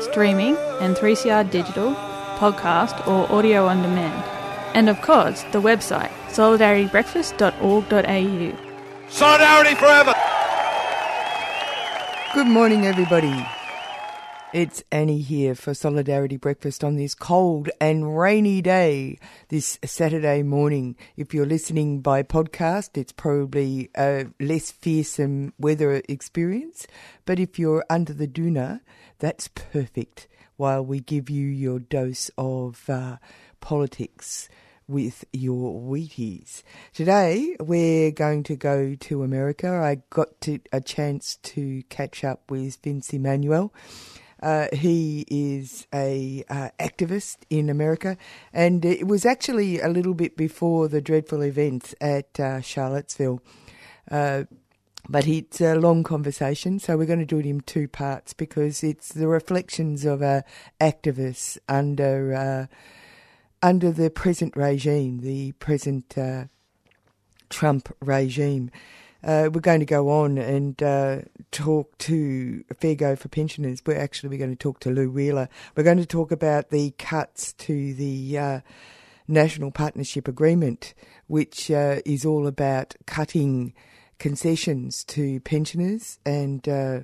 streaming and 3CR digital, podcast or audio on demand. And of course, the website solidaritybreakfast.org.au. Solidarity forever. Good morning, everybody. It's Annie here for Solidarity Breakfast on this cold and rainy day this Saturday morning. If you're listening by podcast, it's probably a less fearsome weather experience. But if you're under the doona, that's perfect while we give you your dose of uh, politics with your Wheaties. Today we're going to go to America. I got to, a chance to catch up with Vince Emanuel. Uh, he is a uh, activist in America, and it was actually a little bit before the dreadful events at uh, Charlottesville. Uh, but it's a long conversation, so we're going to do it in two parts because it's the reflections of uh, activists under uh, under the present regime, the present Trump regime. Uh, we're going to go on and uh, talk to Fair Go for Pensioners. We're actually we're going to talk to Lou Wheeler. We're going to talk about the cuts to the uh, National Partnership Agreement, which uh, is all about cutting concessions to pensioners and uh,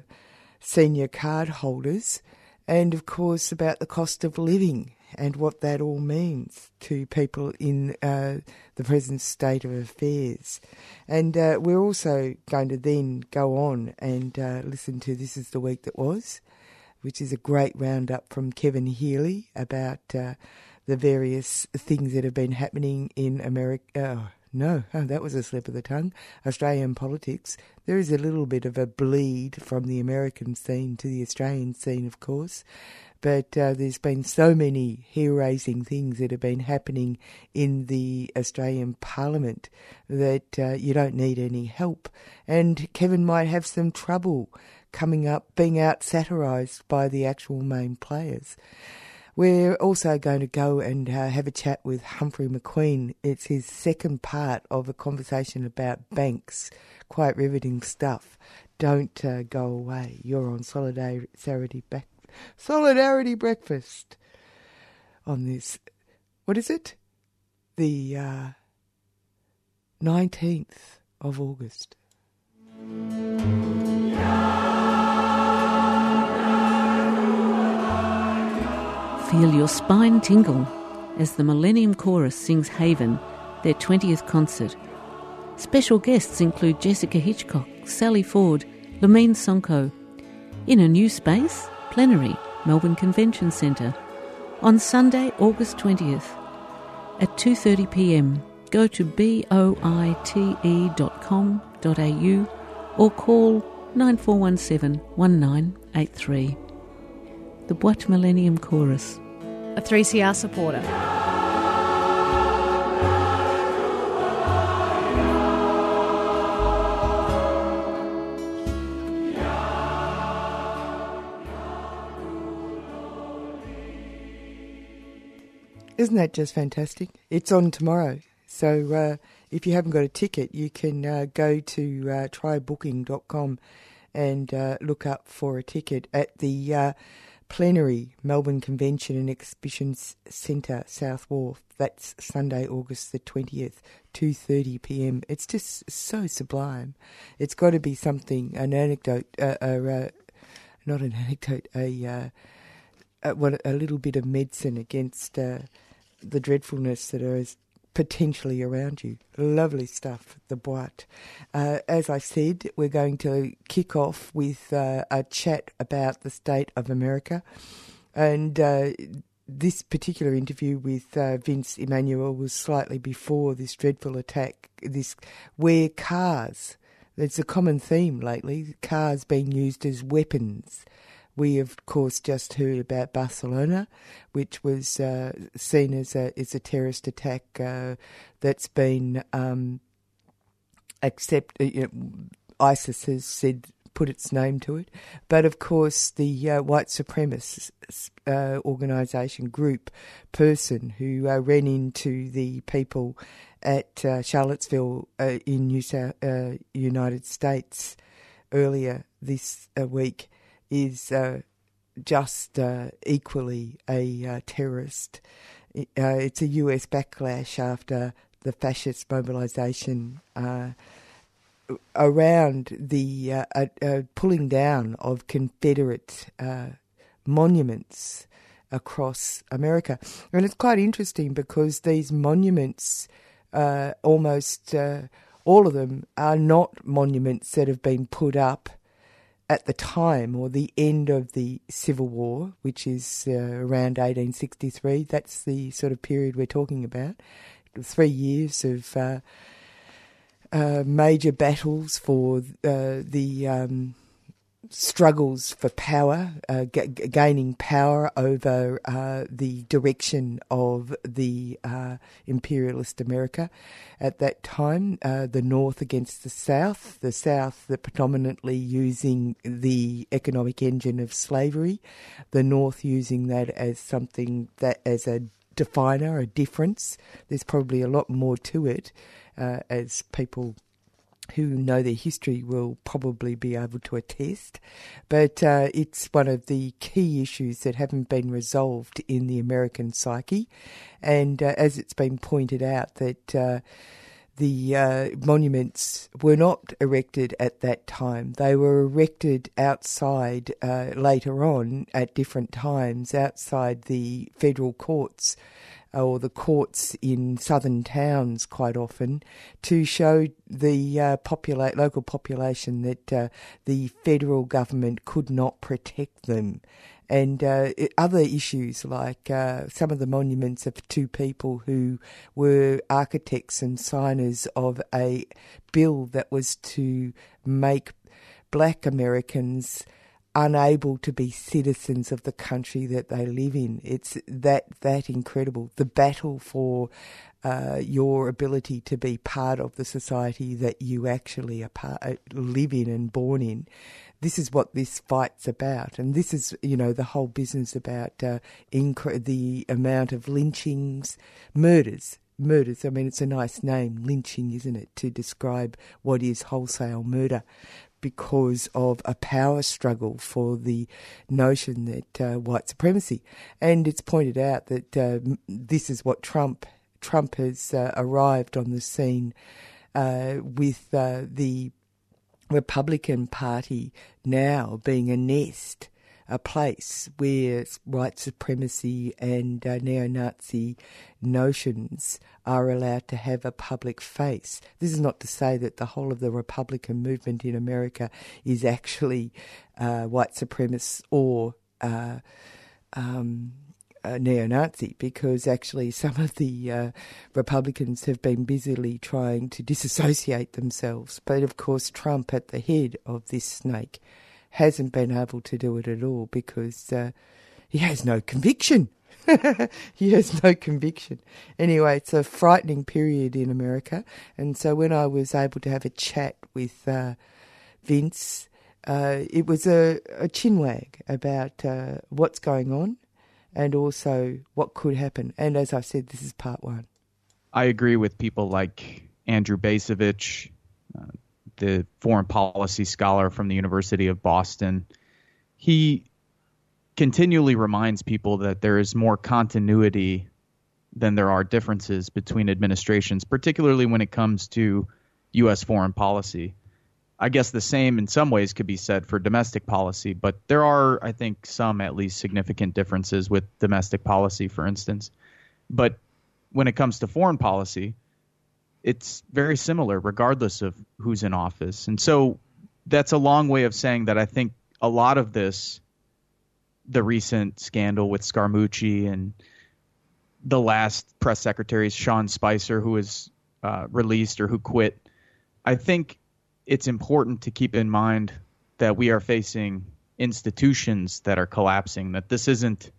senior card holders, and of course about the cost of living and what that all means to people in uh, the present state of affairs. And uh, we're also going to then go on and uh, listen to This is the Week That Was, which is a great roundup from Kevin Healy about uh, the various things that have been happening in America. No, oh, that was a slip of the tongue. Australian politics. There is a little bit of a bleed from the American scene to the Australian scene, of course but uh, there's been so many hair-raising things that have been happening in the Australian Parliament that uh, you don't need any help. And Kevin might have some trouble coming up, being out satirised by the actual main players. We're also going to go and uh, have a chat with Humphrey McQueen. It's his second part of a conversation about banks. Quite riveting stuff. Don't uh, go away. You're on Solidarity Back Solidarity Breakfast on this, what is it? The uh, 19th of August. Feel your spine tingle as the Millennium Chorus sings Haven, their 20th concert. Special guests include Jessica Hitchcock, Sally Ford, Lamine Sonko. In a new space, plenary, Melbourne Convention Centre, on Sunday, August 20th at 2:30 p.m. Go to boite.com.au or call 9417 1983. The Boite Millennium Chorus. A 3CR supporter. Isn't that just fantastic? It's on tomorrow. So uh, if you haven't got a ticket, you can uh, go to uh, trybooking.com and uh, look up for a ticket at the uh, plenary Melbourne Convention and Exhibition Centre, South Wharf. That's Sunday, August the 20th, 2.30 p.m. It's just so sublime. It's got to be something, an anecdote, uh, uh, not an anecdote, a, uh, a, a little bit of medicine against the dreadfulness that is potentially around you. Lovely stuff, the boite. Uh, as I said, we're going to kick off with uh, a chat about the state of America. And uh, this particular interview with uh, Vince Emanuel was slightly before this dreadful attack, this where cars, it's a common theme lately, cars being used as weapons we, of course, just heard about Barcelona, which was uh, seen as a, as a terrorist attack uh, that's been um, accept. Uh, you know, ISIS has said put its name to it, but of course the uh, white supremacist uh, organisation group person who uh, ran into the people at Charlottesville in New South United States earlier this week is uh, just uh, equally a uh, terrorist. Uh, it's a US backlash after the fascist mobilisation uh, around the uh, pulling down of Confederate monuments across America. And it's quite interesting because these monuments, almost all of them, are not monuments that have been put up at the time or the end of the Civil War, which is uh, around 1863. That's the sort of period we're talking about. Three years of uh, uh, major battles for uh, the um, struggles for power, uh, g- gaining power over uh, the direction of the uh, imperialist America at that time, uh, the North against the South, the South predominantly using the economic engine of slavery, the North using that as something that as a definer, a difference. There's probably a lot more to it uh, as people who know their history will probably be able to attest. But uh, it's one of the key issues that haven't been resolved in the American psyche. And uh, as it's been pointed out, that uh, the uh, monuments were not erected at that time. They were erected outside uh, later on at different times outside the federal courts or the courts in southern towns quite often to show the uh, populate, local population that uh, the federal government could not protect them. And uh, other issues like uh, some of the monuments of two people who were architects and signers of a bill that was to make black Americans unable to be citizens of the country that they live in. It's that that incredible. The battle for uh, your ability to be part of the society that you actually are part, uh, live in and born in. This is what this fight's about, and this is you know the whole business about uh, inc- the amount of lynchings, murders, murders. I mean, it's a nice name, lynching, isn't it, to describe what is wholesale murder because of a power struggle for the notion that uh, white supremacy. And it's pointed out that uh, this is what Trump Trump has uh, arrived on the scene uh, with uh, the Republican Party now being a nest a place where white supremacy and uh, neo Nazi notions are allowed to have a public face. This is not to say that the whole of the Republican movement in America is actually uh, white supremacist or uh, um, neo Nazi, because actually some of the uh, Republicans have been busily trying to disassociate themselves. But of course, Trump at the head of this snake hasn't been able to do it at all because uh, he has no conviction. he has no conviction. Anyway, it's a frightening period in America. And so when I was able to have a chat with uh, Vince, uh, it was a, a chinwag about uh, what's going on and also what could happen. And as I said, this is part one. I agree with people like Andrew Bacevich, uh, the foreign policy scholar from the University of Boston, he continually reminds people that there is more continuity than there are differences between administrations, particularly when it comes to U.S. foreign policy. I guess the same in some ways could be said for domestic policy, but there are, I think, some at least significant differences with domestic policy, for instance. But when it comes to foreign policy, it's very similar, regardless of who's in office. And so that's a long way of saying that I think a lot of this, the recent scandal with Scaramucci and the last press secretary, Sean Spicer, who was uh, released or who quit, I think it's important to keep in mind that we are facing institutions that are collapsing, that this isn't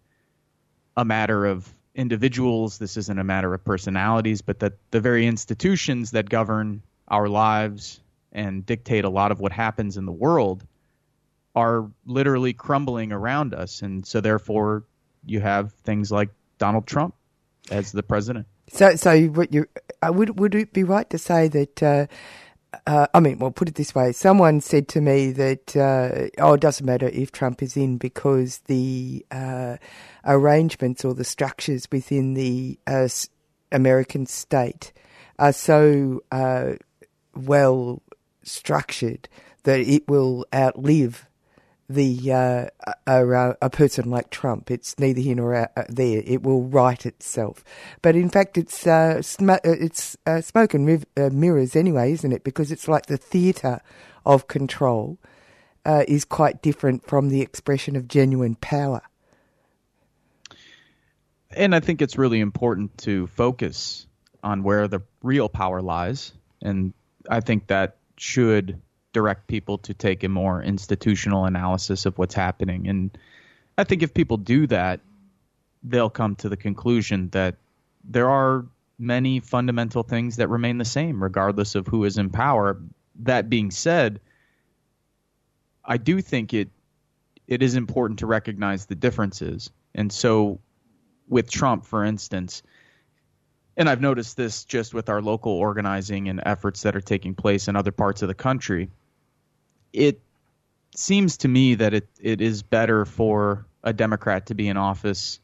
a matter of individuals, this isn't a matter of personalities, but that the very institutions that govern our lives and dictate a lot of what happens in the world are literally crumbling around us. And so, therefore, you have things like Donald Trump as the president. So, so what you uh, would would it be right to say that? Uh, uh, I mean, well, put it this way: someone said to me that uh, oh, it doesn't matter if Trump is in because the uh, arrangements or the structures within the uh, American state are so well structured that it will outlive the uh, a, a, person like Trump. It's neither here nor uh, there. It will right itself. But in fact, it's uh, sm- uh, it's uh, smoke and riv- uh, mirrors anyway, isn't it? Because it's like the theatre of control is quite different from the expression of genuine power. And I think it's really important to focus on where the real power lies, and I think that should direct people to take a more institutional analysis of what's happening. And I think if people do that, they'll come to the conclusion that there are many fundamental things that remain the same, regardless of who is in power. That being said, I do think it it is important to recognize the differences. And so with Trump, for instance, and I've noticed this just with our local organizing and efforts that are taking place in other parts of the country. It seems to me that it, it is better for a Democrat to be in office,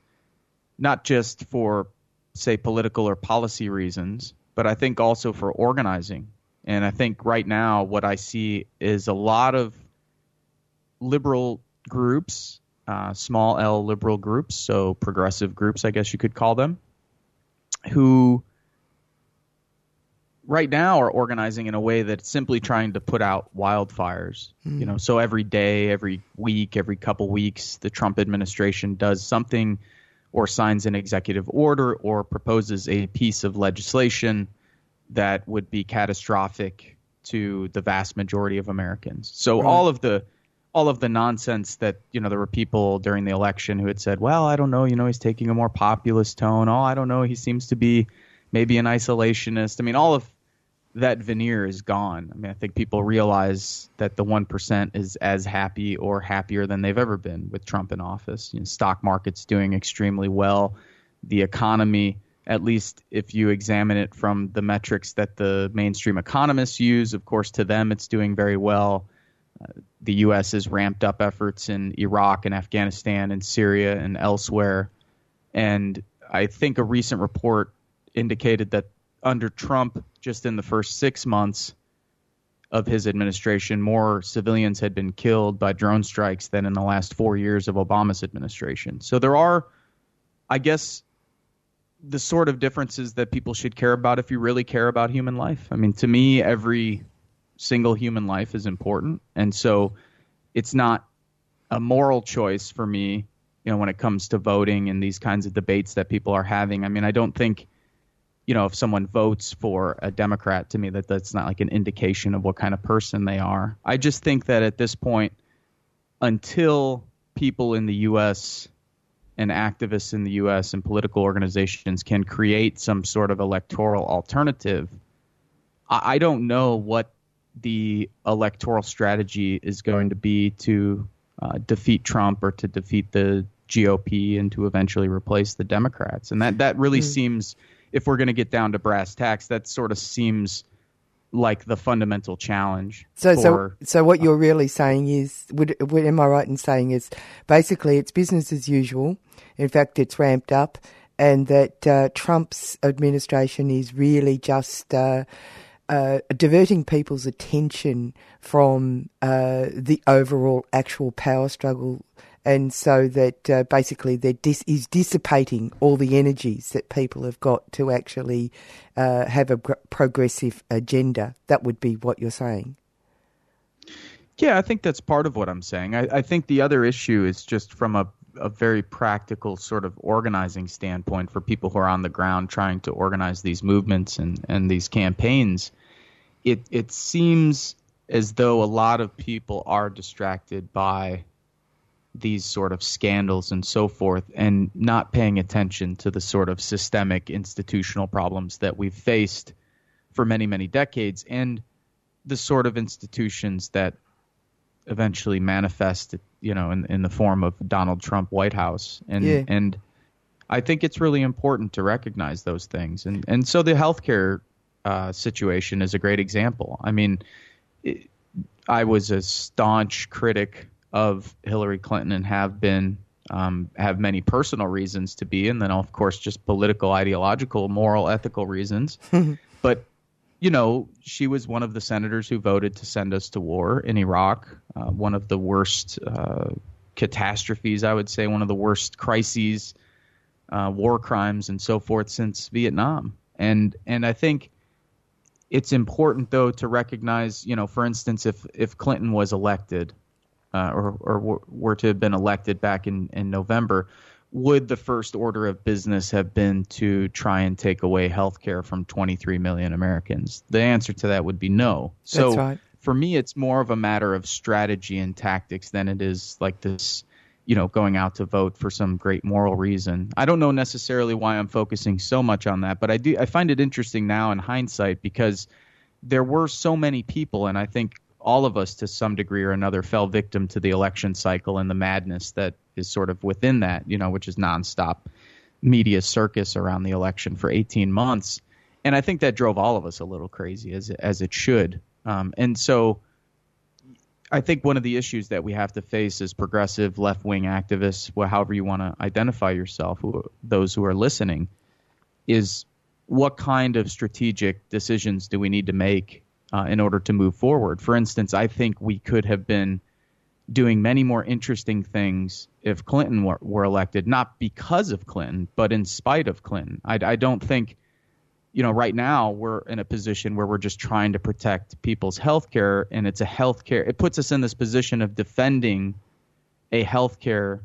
not just for, say, political or policy reasons, but I think also for organizing. And I think right now what I see is a lot of liberal groups, uh, small L liberal groups, so progressive groups, I guess you could call them, who right now are organizing in a way that's simply trying to put out wildfires. Mm. You know, so every day, every week, every couple weeks, the Trump administration does something or signs an executive order or proposes a piece of legislation that would be catastrophic to the vast majority of Americans. So right. all of the all of the nonsense that you know there were people during the election who had said, "Well, I don't know, you know, he's taking a more populist tone. Oh, I don't know, he seems to be maybe an isolationist." I mean, all of that veneer is gone. I mean, I think people realize that the one percent is as happy or happier than they've ever been with Trump in office. You know, stock market's doing extremely well. The economy, at least if you examine it from the metrics that the mainstream economists use, of course, to them it's doing very well the U.S. has ramped up efforts in Iraq and Afghanistan and Syria and elsewhere. And I think a recent report indicated that under Trump, just in the first six months of his administration, more civilians had been killed by drone strikes than in the last four years of Obama's administration. So there are, I guess, the sort of differences that people should care about if you really care about human life. I mean, to me, every single human life is important, and so it's not a moral choice for me. You know, when it comes to voting and these kinds of debates that people are having. I mean, I don't think you know, if someone votes for a Democrat, to me, that that's not like an indication of what kind of person they are. I just think that at this point, until people in the U.S. and activists in the U.S. and political organizations can create some sort of electoral alternative, I, I don't know what the electoral strategy is going to be to uh, defeat Trump or to defeat the GOP and to eventually replace the Democrats. And that, that really mm. seems, if we're going to get down to brass tacks, that sort of seems like the fundamental challenge. So, for, so, so what you're really saying is, would, would, am I right in saying is basically it's business as usual. In fact, it's ramped up, and that uh, Trump's administration is really just. Uh, uh, diverting people's attention from uh, the overall actual power struggle and so that uh, basically that dis- is dissipating all the energies that people have got to actually uh, have a gr- progressive agenda. That would be what you're saying. Yeah, I think that's part of what I'm saying. I, I think the other issue is just from a, a very practical sort of organizing standpoint for people who are on the ground trying to organize these movements and, and these campaigns. It it seems as though a lot of people are distracted by these sort of scandals and so forth and not paying attention to the sort of systemic institutional problems that we've faced for many many decades and the sort of institutions that eventually manifest you know in, in the form of Donald Trump White House and Yeah. and I think it's really important to recognize those things and and so the healthcare uh, situation is a great example I mean it, I was a staunch critic of Hillary Clinton and have been um, have many personal reasons to be, and then of course just political, ideological, moral, ethical reasons. but you know, she was one of the senators who voted to send us to war in Iraq, uh, one of the worst uh, catastrophes, I would say, one of the worst crises, uh, war crimes, and so forth since Vietnam. And and I think it's important though to recognize, you know, for instance, if if Clinton was elected, uh, or or were- to have been elected back in in November, would the first order of business have been to try and take away health care from 23 million Americans? The answer to that would be no. So right. for me, it's more of a matter of strategy and tactics than it is like this, you know, going out to vote for some great moral reason. I don't know necessarily why I'm focusing so much on that, but I do. I find it interesting now in hindsight because there were so many people, and I think all of us to some degree or another fell victim to the election cycle and the madness that is sort of within that, you know, which is nonstop media circus around the election for 18 months. And I think that drove all of us a little crazy as as it should. Um, and so I think one of the issues that we have to face as progressive left wing activists, well, however you want to identify yourself, who, those who are listening, is what kind of strategic decisions do we need to make uh, in order to move forward? For instance, I think we could have been doing many more interesting things if Clinton were, were elected, not because of Clinton, but in spite of Clinton. I, I don't think, you know, right now we're in a position where we're just trying to protect people's health care, and it's a health care. It puts us in this position of defending a health care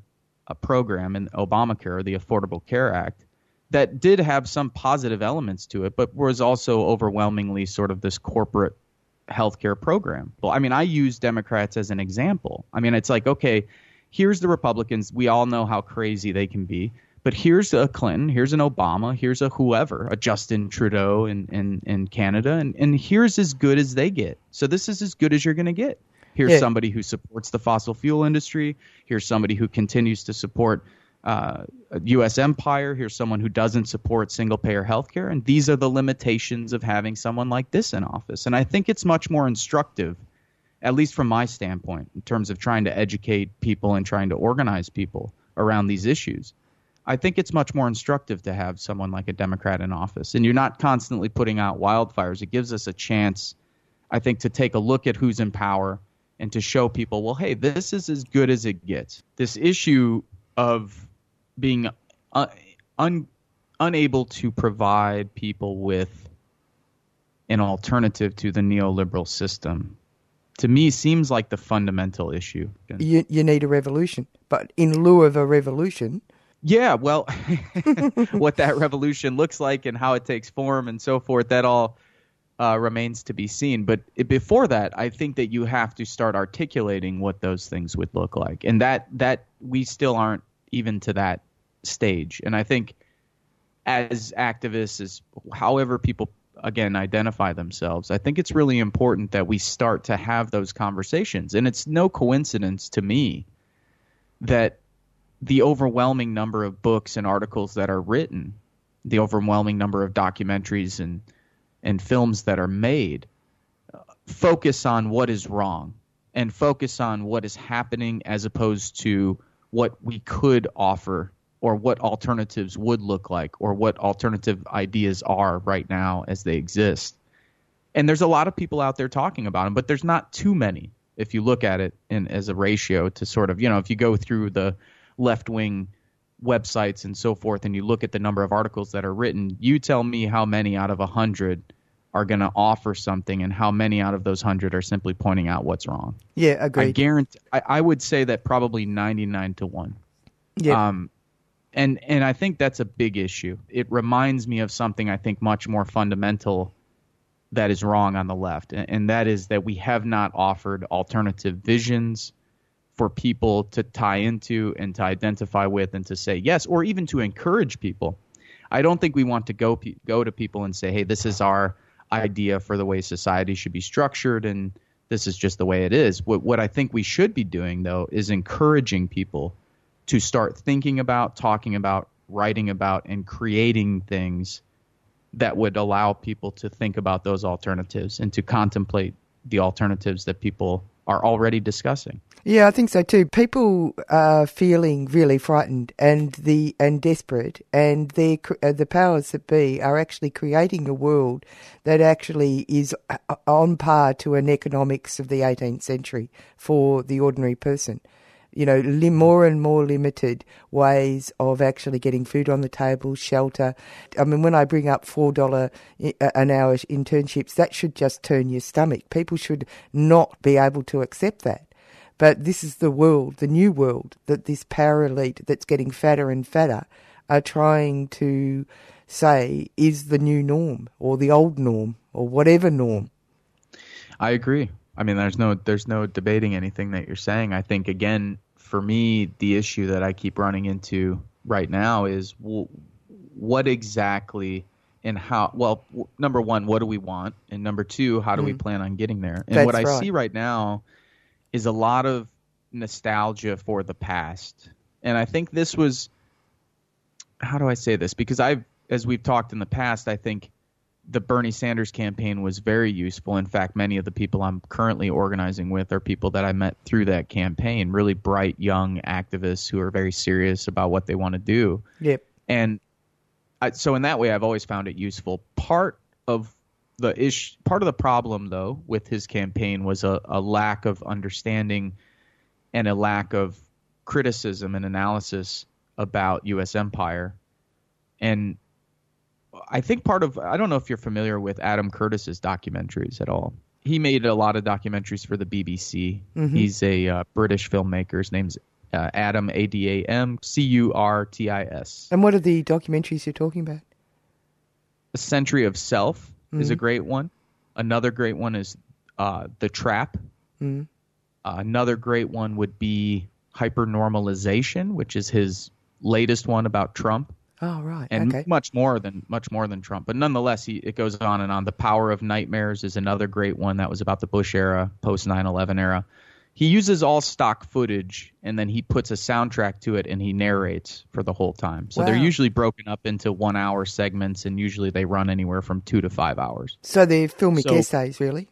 program in Obamacare, the Affordable Care Act, that did have some positive elements to it, but was also overwhelmingly sort of this corporate healthcare program. Well, I mean, I use Democrats as an example. I mean, it's like, okay, here's the Republicans. We all know how crazy they can be. But here's a Clinton, here's an Obama, here's a whoever, a Justin Trudeau in, in, in Canada, and, and here's as good as they get. So this is as good as you're going to get. Here's Yeah. somebody who supports the fossil fuel industry. Here's somebody who continues to support uh, U.S. empire. Here's someone who doesn't support single payer health care. And these are the limitations of having someone like this in office. And I think it's much more instructive, at least from my standpoint, in terms of trying to educate people and trying to organize people around these issues. I think it's much more instructive to have someone like a Democrat in office. And you're not constantly putting out wildfires. It gives us a chance, I think, to take a look at who's in power and to show people, well, hey, this is as good as it gets. This issue of being un- un- unable to provide people with an alternative to the neoliberal system to me seems like the fundamental issue. You, you need a revolution. But in lieu of a revolution, Yeah, well, what that revolution looks like and how it takes form and so forth, that all uh, remains to be seen. But before that, I think that you have to start articulating what those things would look like, and that that we still aren't even to that stage. And I think as activists, as however people again identify themselves, I think it's really important that we start to have those conversations. And it's no coincidence to me that the overwhelming number of books and articles that are written, the overwhelming number of documentaries and and films that are made, focus on what is wrong and focus on what is happening as opposed to what we could offer or what alternatives would look like or what alternative ideas are right now as they exist. And there's a lot of people out there talking about them, but there's not too many. if you look at it in as a ratio to sort of you know if you go through the left wing websites and so forth and you look at the number of articles that are written you tell me how many out of a hundred are going to offer something and how many out of those hundred are simply pointing out what's wrong Yeah, agreed. i guarantee I, I would say that probably 99 to 1 Yeah. um, and and I think that's a big issue. It reminds me of something I think much more fundamental that is wrong on the left, and, and that is that we have not offered alternative visions for people to tie into and to identify with and to say yes, or even to encourage people. I don't think we want to go go to people and say, "Hey, this is our idea for the way society should be structured," and this is just the way it is. What what I think we should be doing though is encouraging people to start thinking about, talking about, writing about, and creating things that would allow people to think about those alternatives and to contemplate the alternatives that people are already discussing. Yeah, I think so too. People are feeling really frightened and the and desperate, and the uh, the powers that be are actually creating a world that actually is uh, on par to an economics of the 18th century for the ordinary person. You know, more and more limited ways of actually getting food on the table, shelter. I mean, when I bring up four dollar an hour internships, that should just turn your stomach. People should not be able to accept that. But this is the world, the new world, that this power elite that's getting fatter and fatter are trying to say is the new norm or the old norm or whatever norm. I agree. I mean, there's no there's no debating anything that you're saying. I think again, for me, the issue that I keep running into right now is well, what exactly and how. Well, w- number one, what do we want, and number two, how do we Mm. plan on getting there? And That's what I right. see right now is a lot of nostalgia for the past, and I think this was. How do I say this? Because I've, as we've talked in the past, I think the Bernie Sanders campaign was very useful. In fact, many of the people I'm currently organizing with are people that I met through that campaign, really bright young activists who are very serious about what they want to do. Yep. And I, so in that way, I've always found it useful. Part of the ish, part of the problem though with his campaign was a, a lack of understanding and a lack of criticism and analysis about U.S. empire. And I think part of I don't know if you're familiar with Adam Curtis's documentaries at all. He made a lot of documentaries for the BBC. Mhm. He's a uh, British filmmaker. His name's uh, Adam A D A M C U R T I S. And what are the documentaries you're talking about? A Century of Self is a Mhm. great one. Another great one is uh, The Trap. Mm. Uh, another great one would be Hypernormalization, which is his latest one about Trump. Oh, right. and okay. much more than much more than Trump. But nonetheless, he, it goes on and on. The Power of Nightmares is another great one that was about the Bush era, post 9/11 era. He uses all stock footage and then he puts a soundtrack to it and he narrates for the whole time. So they're usually broken up into one hour segments and usually they run anywhere from two to five hours. So they're filmic So- essays, really?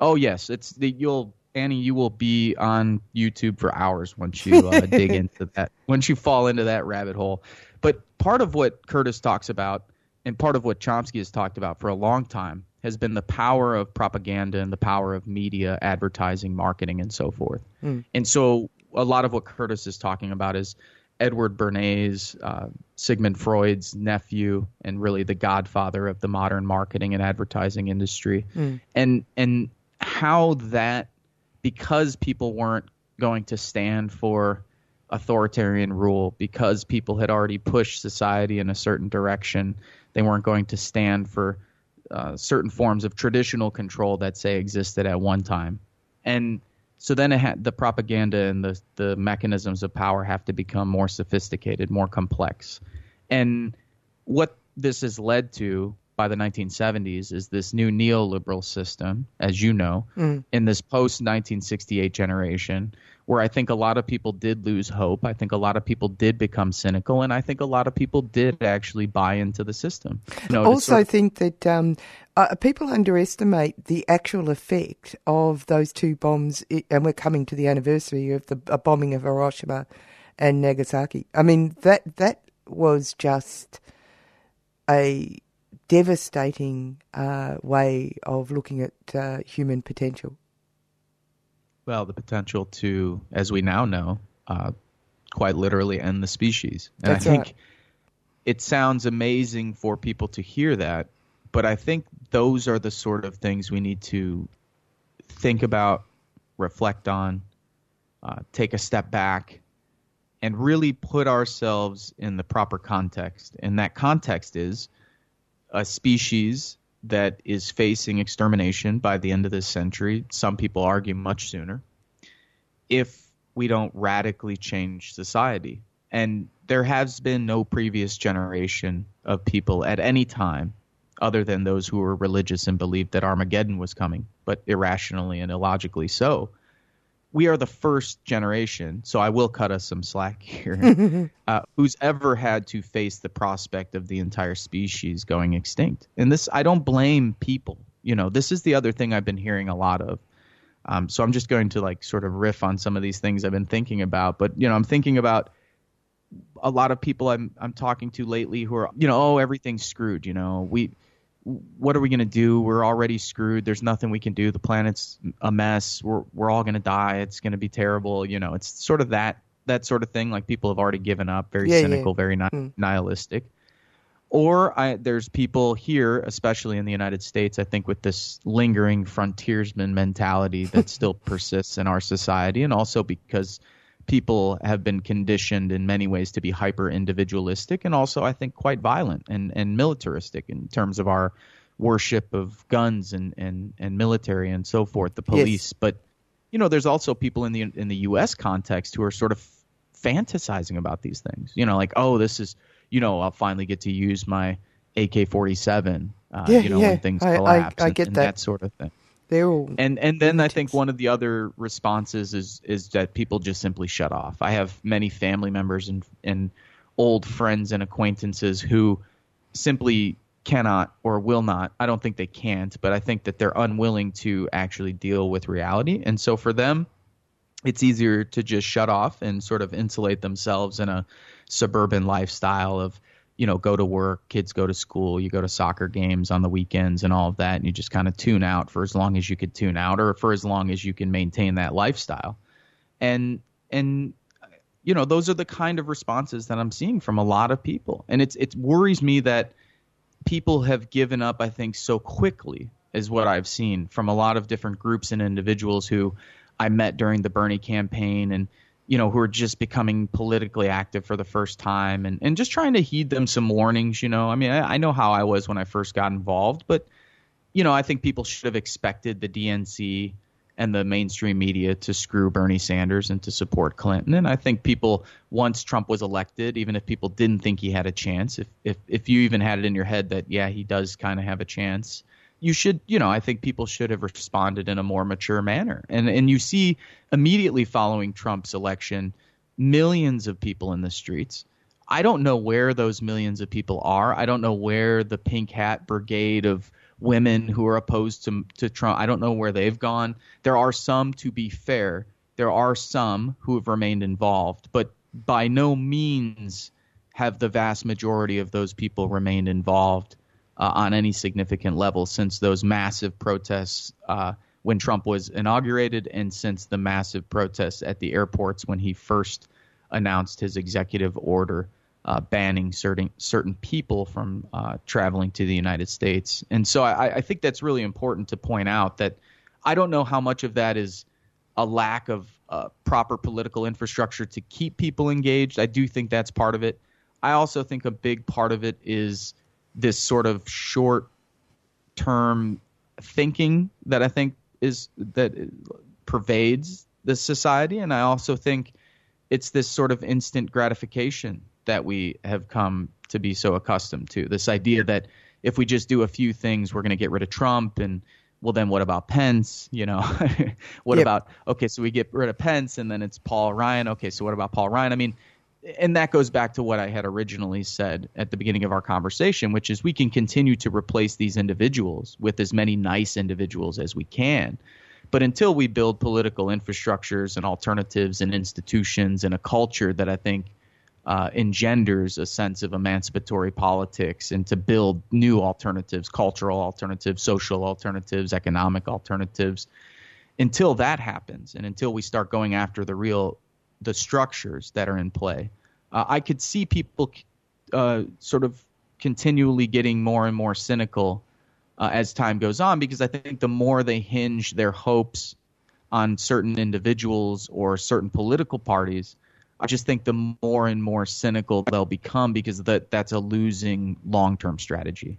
Oh yes, it's the you'll Annie, you will be on YouTube for hours once you uh, dig into that. Once you fall into that rabbit hole. But part of what Curtis talks about, and part of what Chomsky has talked about for a long time, has been the power of propaganda and the power of media, advertising, marketing, and so forth. Mm. And so, a lot of what Curtis is talking about is Edward Bernays, uh, Sigmund Freud's nephew, and really the godfather of the modern marketing and advertising industry Mm. and and how that because people weren't going to stand for authoritarian rule because people had already pushed society in a certain direction they weren't going to stand for uh, certain forms of traditional control that say existed at one time and so then it had, the propaganda and the the mechanisms of power have to become more sophisticated more complex and what this has led to by the 1970s is this new neoliberal system, as you know, Mm. in this post 1968 generation, where I think a lot of people did lose hope. I think a lot of people did become cynical, and I think a lot of people did actually buy into the system. You know, to also sort of- think that um, uh, people underestimate the actual effect of those two bombs, and we're coming to the anniversary of the uh, bombing of Hiroshima and Nagasaki. I mean, that that was just a devastating uh, way of looking at uh, human potential. Well, the potential to, as we now know, uh, quite literally end the species. And That's I think right. it sounds amazing for people to hear that, but I think those are the sort of things we need to think about, reflect on, uh, take a step back, and really put ourselves in the proper context. And that context is a species that is facing extermination by the end of this century. Some people argue much sooner. If we don't radically change society. And there has been no previous generation of people at any time, other than those who were religious and believed that Armageddon was coming, but irrationally and illogically so. We are the first generation, so I will cut us some slack here, uh, who's ever had to face the prospect of the entire species going extinct. And this, I don't blame people. You know, this is the other thing I've been hearing a lot of. Um, so I'm just going to like sort of riff on some of these things I've been thinking about. But you know, I'm thinking about a lot of people I'm I'm talking to lately who are you know oh everything's screwed. You know we what are we gonna do? We're already screwed. There's nothing we can do. The planet's a mess. We're we're all gonna die. It's gonna be terrible. You know, it's sort of that that sort of thing. Like people have already given up. Very Yeah, yeah. cynical. Very ni- Mm. nihilistic. Or I, there's people here, especially in the United States, I think, with this lingering frontiersman mentality that still persists in our society, and also because people have been conditioned in many ways to be hyper individualistic and also, I think, quite violent and, and militaristic in terms of our worship of guns and, and, and military and so forth, the police. But you know, there's also people in the in the U.S. context who are sort of fantasizing about these things. You know, like, oh, this is, you know, I'll finally get to use my AK-47. Uh, Yeah, you know, yeah, when things I- I- collapse I and, get and that. that sort of thing. They're all And and then I think one of the other responses is is that people just simply shut off. I have many family members and and old friends and acquaintances who simply cannot or will not. I don't think they can't, but I think that they're unwilling to actually deal with reality. And so for them, it's easier to just shut off and sort of insulate themselves in a suburban lifestyle of you know go to work kids go to school you go to soccer games on the weekends and all of that and you just kind of tune out for as long as you could tune out or for as long as you can maintain that lifestyle. And and you know those are the kind of responses that i'm seeing from a lot of people. And it's it worries me that people have given up i think so quickly is what i've seen from a lot of different groups and individuals who i met during the bernie campaign and you know who are just becoming politically active for the first time and, and just trying to heed them some warnings you know i mean I, I know how i was when i first got involved but you know i think people should have expected the dnc and the mainstream media to screw Bernie Sanders and to support Clinton. And I think people, once Trump was elected, even if people didn't think he had a chance, if if if you even had it in your head that yeah he does kind of have a chance, you should you know I think people should have responded in a more mature manner. And and you see immediately following Trump's election, millions of people in the streets. I don't know where those millions of people are. I don't know where the pink hat brigade of women who are opposed to to Trump. I don't know where they've gone. There are some, to be fair, there are some who have remained involved, but by no means have the vast majority of those people remained involved uh, on any significant level since those massive protests uh, when Trump was inaugurated, and since the massive protests at the airports when he first announced his executive order uh, banning certain certain people from uh, traveling to the United States. And so I, I think that's really important to point out that I don't know how much of that is a lack of uh, proper political infrastructure to keep people engaged. I do think that's part of it. I also think a big part of it is this sort of short term thinking that I think is that pervades the society, and I also think it's this sort of instant gratification that we have come to be so accustomed to. This idea that if we just do a few things, we're going to get rid of Trump, and well, then what about Pence? You know, what Yep. about okay, so we get rid of Pence, and then it's Paul Ryan. Okay, so what about Paul Ryan? I mean, and that goes back to what I had originally said at the beginning of our conversation, which is we can continue to replace these individuals with as many nice individuals as we can. But until we build political infrastructures and alternatives and institutions and a culture that I think uh, engenders a sense of emancipatory politics and to build new alternatives, cultural alternatives, social alternatives, economic alternatives, until that happens and until we start going after the real the structures that are in play, uh, I could see people uh, sort of continually getting more and more cynical uh, as time goes on because I think the more they hinge their hopes on certain individuals or certain political parties, I just think the more and more cynical they'll become because that that's a losing long term strategy.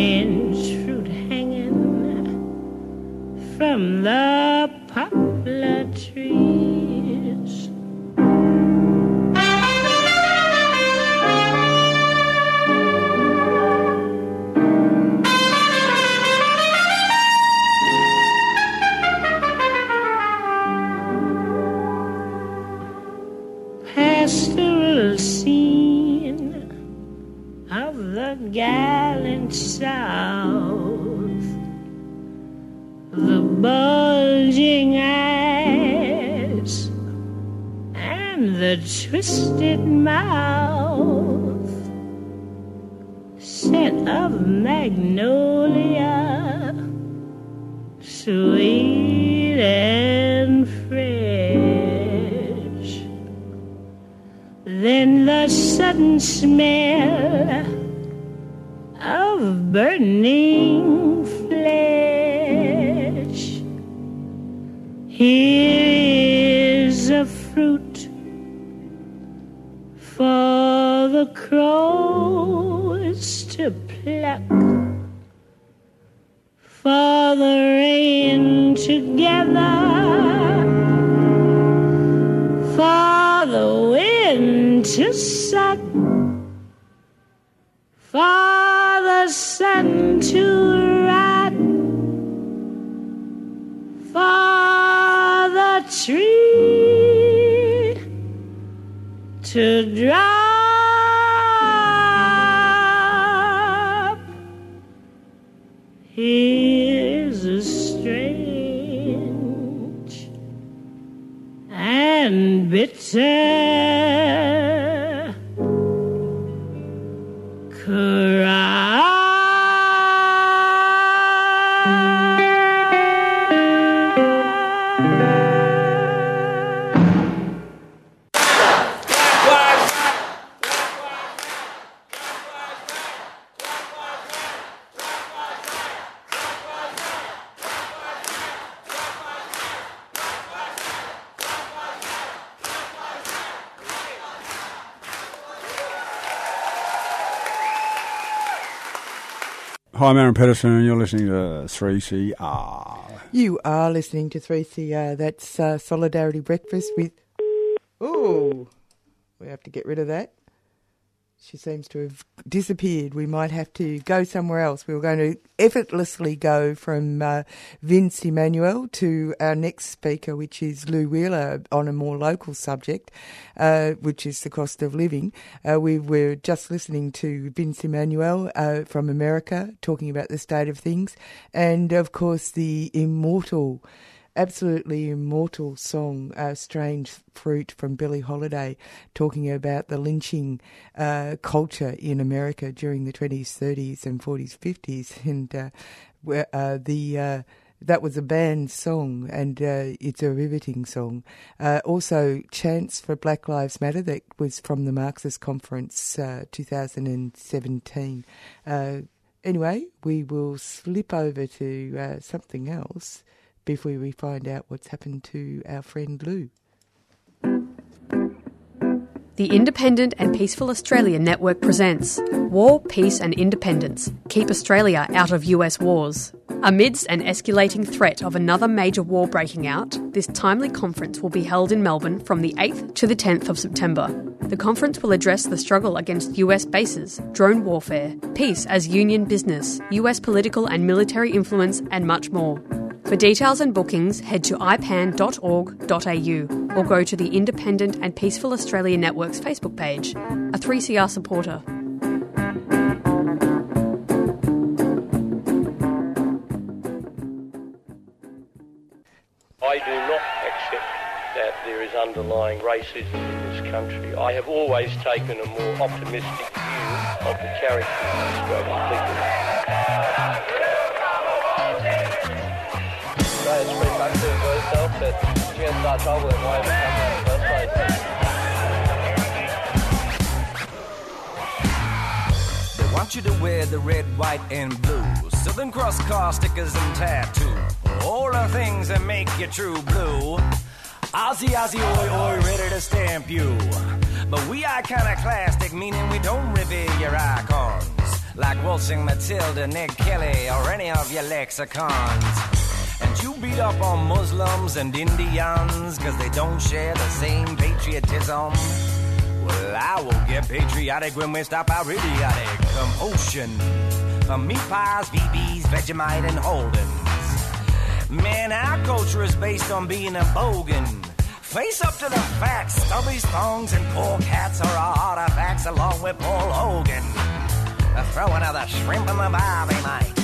from the poplar trees. The twisted mouth, scent of magnolia, sweet and fresh. Then the sudden smell of burning flesh. Here the crows to pluck, for the rain together. For the wind to suck, for the sun to rot, for the tree to drop. A strange and bitter Hi, I'm Aaron Pedersen, and you're listening to 3CR. You are listening to 3CR. That's uh, Solidarity Breakfast with. Oh, we have to get rid of that. She seems to have disappeared. We might have to go somewhere else. We were going to effortlessly go from uh, Vince Emmanuel to our next speaker, which is Lou Wheeler, on a more local subject, uh, which is the cost of living. Uh, we were just listening to Vince Emmanuel uh, from America talking about the state of things, and of course the immortal absolutely immortal song, uh, Strange Fruit from Billie Holiday, talking about the lynching uh, culture in America during the 20s, 30s, and 40s, 50s. And uh, where, uh, the uh, that was a banned song, and uh, it's a riveting song. Uh, also, Chance for Black Lives Matter, that was from the Marxist Conference uh, 2017. Uh, anyway, we will slip over to something else before we find out what's happened to our friend Lou. The Independent and Peaceful Australia Network presents War, Peace and Independence Keep Australia Out of US Wars. Amidst an escalating threat of another major war breaking out, this timely conference will be held in Melbourne from the 8th to the 10th of September. The conference will address the struggle against US bases, drone warfare, peace as union business, US political and military influence, and much more. For details and bookings, head to ipan.org.au or go to the Independent and Peaceful Australia Network's Facebook page. A 3CR supporter. I do not accept that there is underlying racism in this country. I have always taken a more optimistic view of the character of Australian people. Right, it's pretty back to enjoy yourself, but if you're going to start traveling, why want you to wear the red, white, and blue. Southern Cross car stickers and tattoo. All the things that make you true blue. Aussie, Aussie, oi, oi, ready to stamp you. But we are kind of iconoclastic, meaning we don't reveal your icons. Like Waltzing Matilda, Ned Kelly, or any of your lexicons. And you beat up on Muslims and Indians, cause they don't share the same patriotism. Well, I will get patriotic when we stop our idiotic commotion. From meat pies, VBs, Vegemite, and Holdens. Man, our culture is based on being a bogan. Face up to the facts. Stubbies, thongs, and pork hats are our artifacts along with Paul Hogan. Throw another shrimp in the barbie, mate.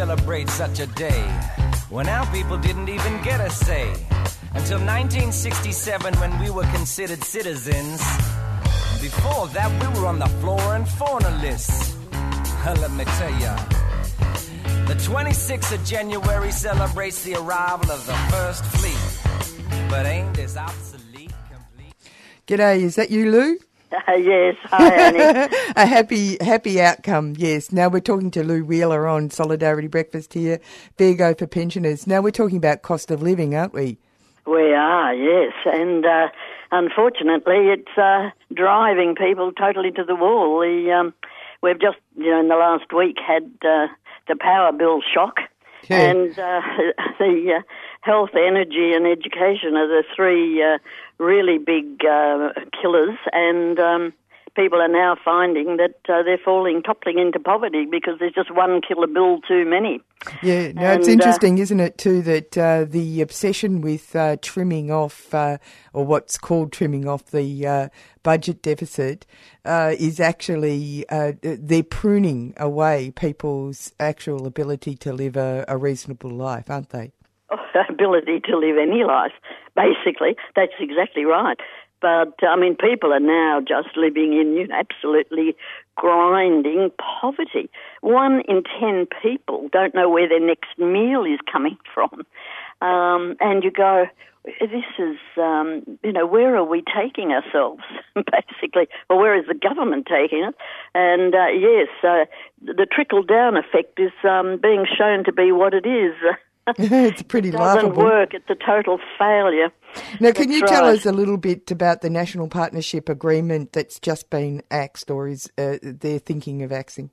Celebrate such a day when our people didn't even get a say? Until 1967 when we were considered citizens. Before that, we were on the flora and fauna list. Let me tell ya. The 26th of January celebrates the arrival of the first fleet. But ain't this obsolete? G'day, is that you, Lou? yes, hi Annie. a happy, happy outcome. Yes. Now we're talking to Lou Wheeler on Solidarity Breakfast here. Go for pensioners. Now we're talking about cost of living, aren't we? we are, yes, and uh, unfortunately, it's uh, driving people totally to the wall. The um, we've just, you know, in the last week had uh, the power bill shock, and uh, the uh, health, energy, and education are the three uh, really big uh, killers, and um, people are now finding that uh, they're falling, toppling into poverty because there's just one killer bill too many. Yeah, no, it's And, uh, interesting, isn't it, too, that uh, the obsession with uh, trimming off, uh, or what's called trimming off the uh, budget deficit, uh, is actually, uh, they're pruning away people's actual ability to live a, a reasonable life, aren't they? ability to live any life, basically. That's exactly right. But, I mean, people are now just living in, you know, absolutely grinding poverty. One in ten people don't know where their next meal is coming from. Um, and you go, this is, um, you know, where are we taking ourselves, basically? Or where is the government taking us? And uh, yes, uh, the trickle down effect is um, being shown to be what it is. it's pretty doesn't laughable. work. It's a total failure. Now, can you That's tell us a little bit about the National Partnership Agreement that's just been axed, or is uh, they're thinking of axing?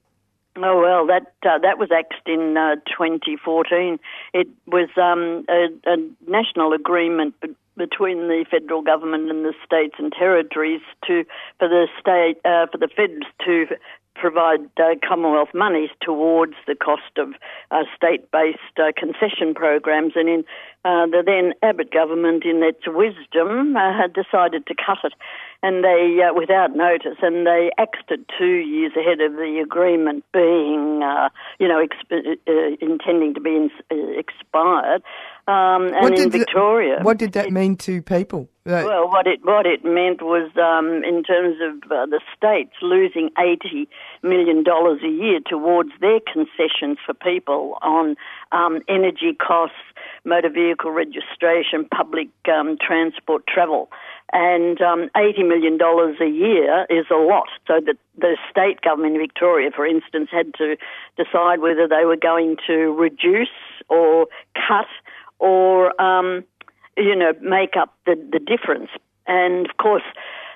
Oh well, that uh, that was axed in uh, 2014. It was um, a, a national agreement be- between the federal government and the states and territories to for the state uh, for the feds to provide uh, Commonwealth monies towards the cost of uh, state-based uh, concession programs, and in uh, the then Abbott government, in its wisdom, uh, had decided to cut it, and they uh, without notice, and they axed it two years ahead of the agreement being, uh, you know, exp- uh, intending to be in- uh, expired. Um, and in did the- Victoria, what did that mean to people? Uh, well, what it what it meant was, um, in terms of uh, the states losing eighty million dollars a year towards their concessions for people on um, energy costs, motor vehicle registration, public um, transport travel, and um, eighty million dollars a year is a lot. So that the state government in Victoria, for instance, had to decide whether they were going to reduce or cut or um, you know, make up the, the difference. And of course,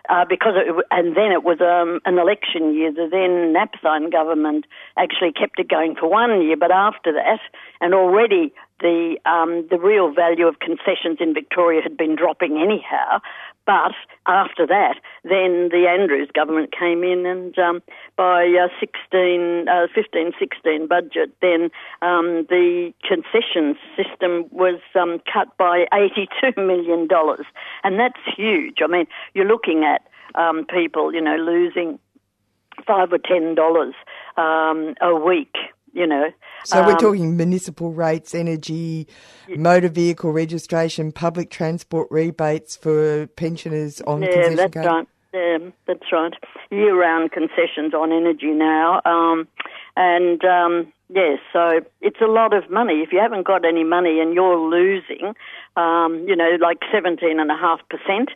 uh, because it, and then it was um, an election year. The then Napthine government actually kept it going for one year, but after that, and already the um, the real value of concessions in Victoria had been dropping anyhow. But after that, then the Andrews government came in, and um, by uh, 16, uh, 15, 16 budget, then um, the concessions system was um, cut by $82 million. And that's huge. I mean, you're looking at um, people, you know, losing five or ten dollars um, a week. You know, So we're Um, talking municipal rates, energy, motor vehicle registration, public transport rebates for pensioners on yeah, concession that's right. Yeah, that's right. Year-round concessions on energy now, um, and um, yes, so it's a lot of money. If you haven't got any money and you're losing, um, you know, like seventeen and a half percent,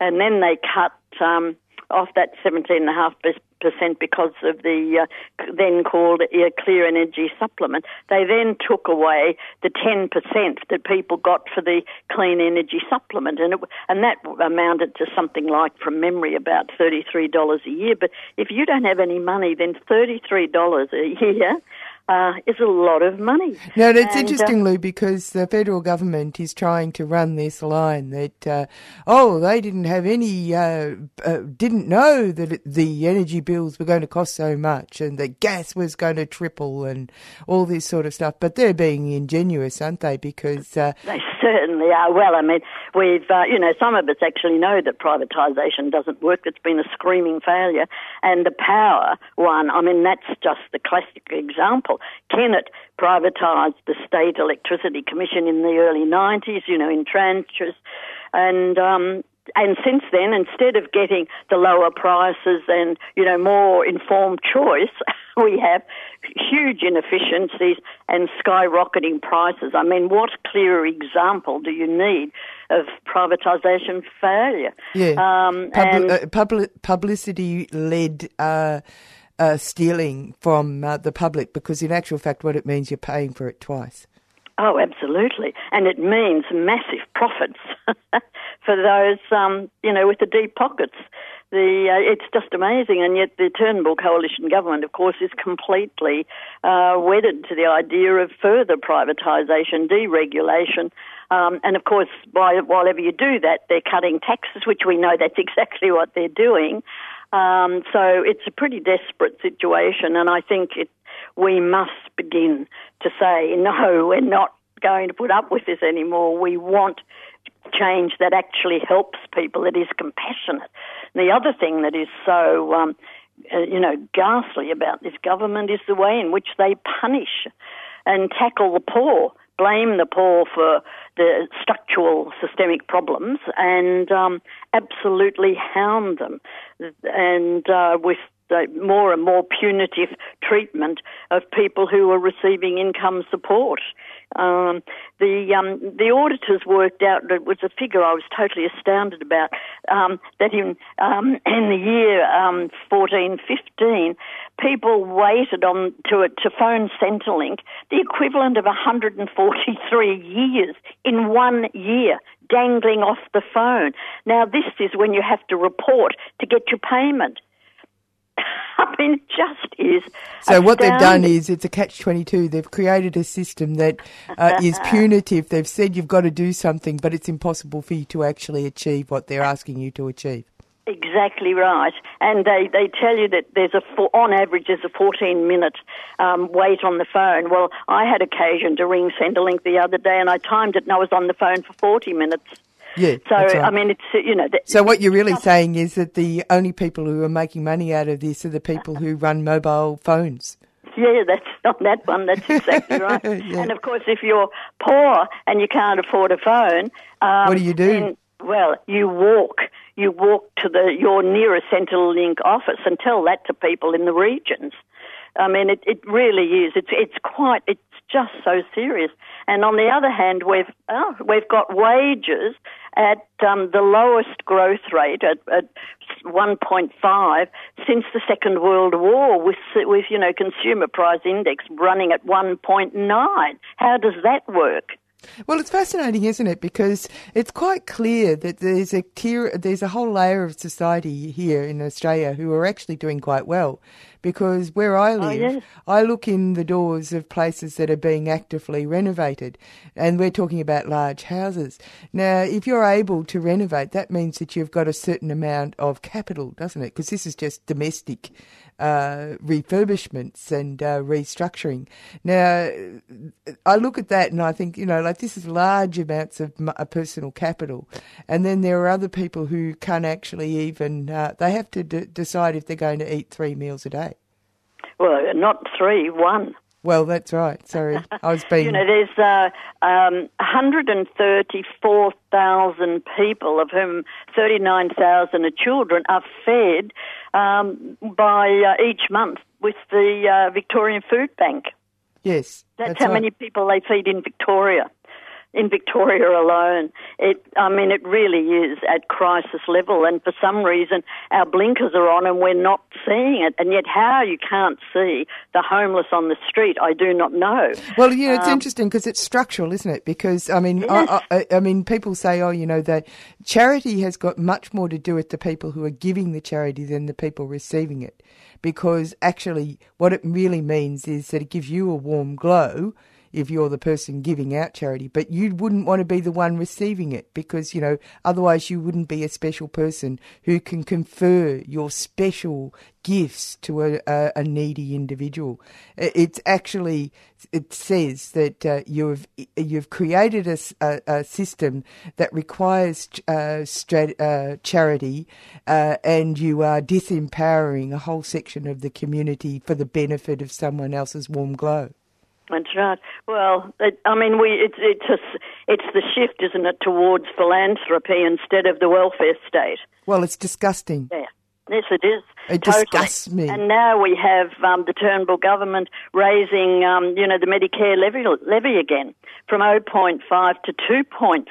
and then they cut um, off that seventeen and a half percent because of the uh, then called clean energy supplement. They then took away the ten percent that people got for the clean energy supplement, and it, and that amounted to something like, from memory, about thirty three dollars a year. But if you don't have any money, then thirty three dollars a year. Uh, is a lot of money. No, it's And, uh, interesting, Lou, because the federal government is trying to run this line that, uh, oh, they didn't have any, uh, uh, didn't know that the energy bills were going to cost so much and that gas was going to triple and all this sort of stuff. But they're being ingenuous, aren't they? Because, uh, They certainly are. Well, I mean, we've, uh, you know, some of us actually know that privatisation doesn't work. It's been a screaming failure. And the power one, I mean, that's just the classic example. Kennett privatised the State Electricity Commission in the early 90s, you know, in tranches. And, um, and since then, instead of getting the lower prices and you know more informed choice, we have huge inefficiencies and skyrocketing prices. I mean, what clearer example do you need of privatisation failure? yeah, Um, Pub- and uh, publi- publicity led, uh, uh, stealing from uh, the public because in actual fact what it means you're paying for it twice. Oh, absolutely. And it means massive profits for those, um, you know, with the deep pockets. The, uh, it's just amazing, and yet the Turnbull coalition government, of course, is completely uh, wedded to the idea of further privatisation, deregulation, um, and of course, while, whenever you do that, they're cutting taxes, which we know that's exactly what they're doing. Um, so it's a pretty desperate situation, and I think it, we must begin to say, no, we're not going to put up with this anymore. We want change that actually helps people, that is compassionate. The other thing that is so, um, uh, you know, ghastly about this government is the way in which they punish and tackle the poor, blame the poor for the structural systemic problems, and um, absolutely hound them. And uh, with more and more punitive treatment of people who are receiving income support. Um, the um, the auditors worked out it was a figure I was totally astounded about um, that in um, in the year um, fourteen fifteen, people waited on to it to phone Centrelink the equivalent of 143 years in one year dangling off the phone. Now this is when you have to report to get your payment. I mean, it just is. So what they've done is it's a catch twenty two. They've created a system that uh, is punitive. They've said you've got to do something, but it's impossible for you to actually achieve what they're asking you to achieve. Exactly right, and they, they tell you that there's a four, on average there's a 14 minute um, wait on the phone. Well, I had occasion to ring Centrelink the other day, and I timed it, and I was on the phone for 40 minutes. Yeah. So right. I mean, it's you know. The, So what you're really saying is that the only people who are making money out of this are the people who run mobile phones. Yeah, that's on that one. That's exactly right. Yeah. And of course, if you're poor and you can't afford a phone, um, What do you do? then, well, you walk. You walk to the your nearest Centrelink office and tell that to people in the regions. I mean, it, it really is. It's it's quite. It's just so serious. And on the other hand, we've oh, we've got wages at um, the lowest growth rate at, at 1.5 since the Second World War, with with you know consumer price index running at 1.9. How does that work? Well, it's fascinating, isn't it? Because it's quite clear that there's a tier, there's a whole layer of society here in Australia who are actually doing quite well. Because where I oh, live, yes. I look in the doors of places that are being actively renovated, and we're talking about large houses. Now, if you're able to renovate, that means that you've got a certain amount of capital, doesn't it? Because this is just domestic uh, refurbishments and uh, restructuring. Now, I look at that and I think, you know, like this is large amounts of uh, personal capital. And then there are other people who can't actually even, uh, they have to d- decide if they're going to eat three meals a day. Well, not three, one. Well, that's right. Sorry. I was being. You know, there's uh, um, 134,000 people, of whom 39,000 are children, are fed um, by uh, each month with the uh, Victorian Food Bank. yes. That's, that's how right. many people they feed in Victoria. In Victoria alone, it I mean it really is at crisis level, and for some reason our blinkers are on and we're not seeing it. And yet, how you can't see the homeless on the street, I do not know. Well, you know, it's Um, interesting because it's structural, isn't it? Because I mean, Yes. I, I, I mean, people say, oh, you know, that charity has got much more to do with the people who are giving the charity than the people receiving it, because actually, what it really means is that it gives you a warm glow if you're the person giving out charity, but you wouldn't want to be the one receiving it because, you know, otherwise you wouldn't be a special person who can confer your special gifts to a, a, a needy individual. It's actually, it says that uh, you've, you've created a a system that requires uh, strat- uh, charity uh, and you are disempowering a whole section of the community for the benefit of someone else's warm glow. That's right. Well, it, I mean, we it's it's a, it's the shift, isn't it, towards philanthropy instead of the welfare state. Well, it's disgusting. Yeah. Yes, it is. It totally. disgusts me. And now we have um, the Turnbull government raising, um, you know, the Medicare levy, levy again from 0.5 to 2.5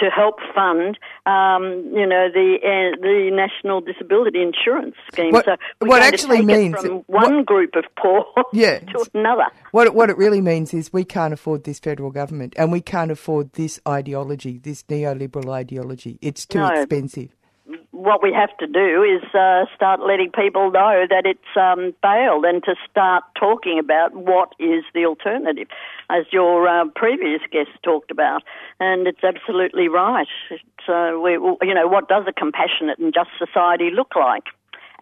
to help fund, um, you know, the uh, the National Disability Insurance Scheme. What- so what actually means- it from one group of poor Yeah. to another. What what it really means is we can't afford this federal government and we can't afford this ideology, this neoliberal ideology. It's too No. expensive. what we have to do is uh, start letting people know that it's um, failed and to start talking about what is the alternative, as your uh, previous guest talked about. And it's absolutely right. Uh, we, you know, what does a compassionate and just society look like?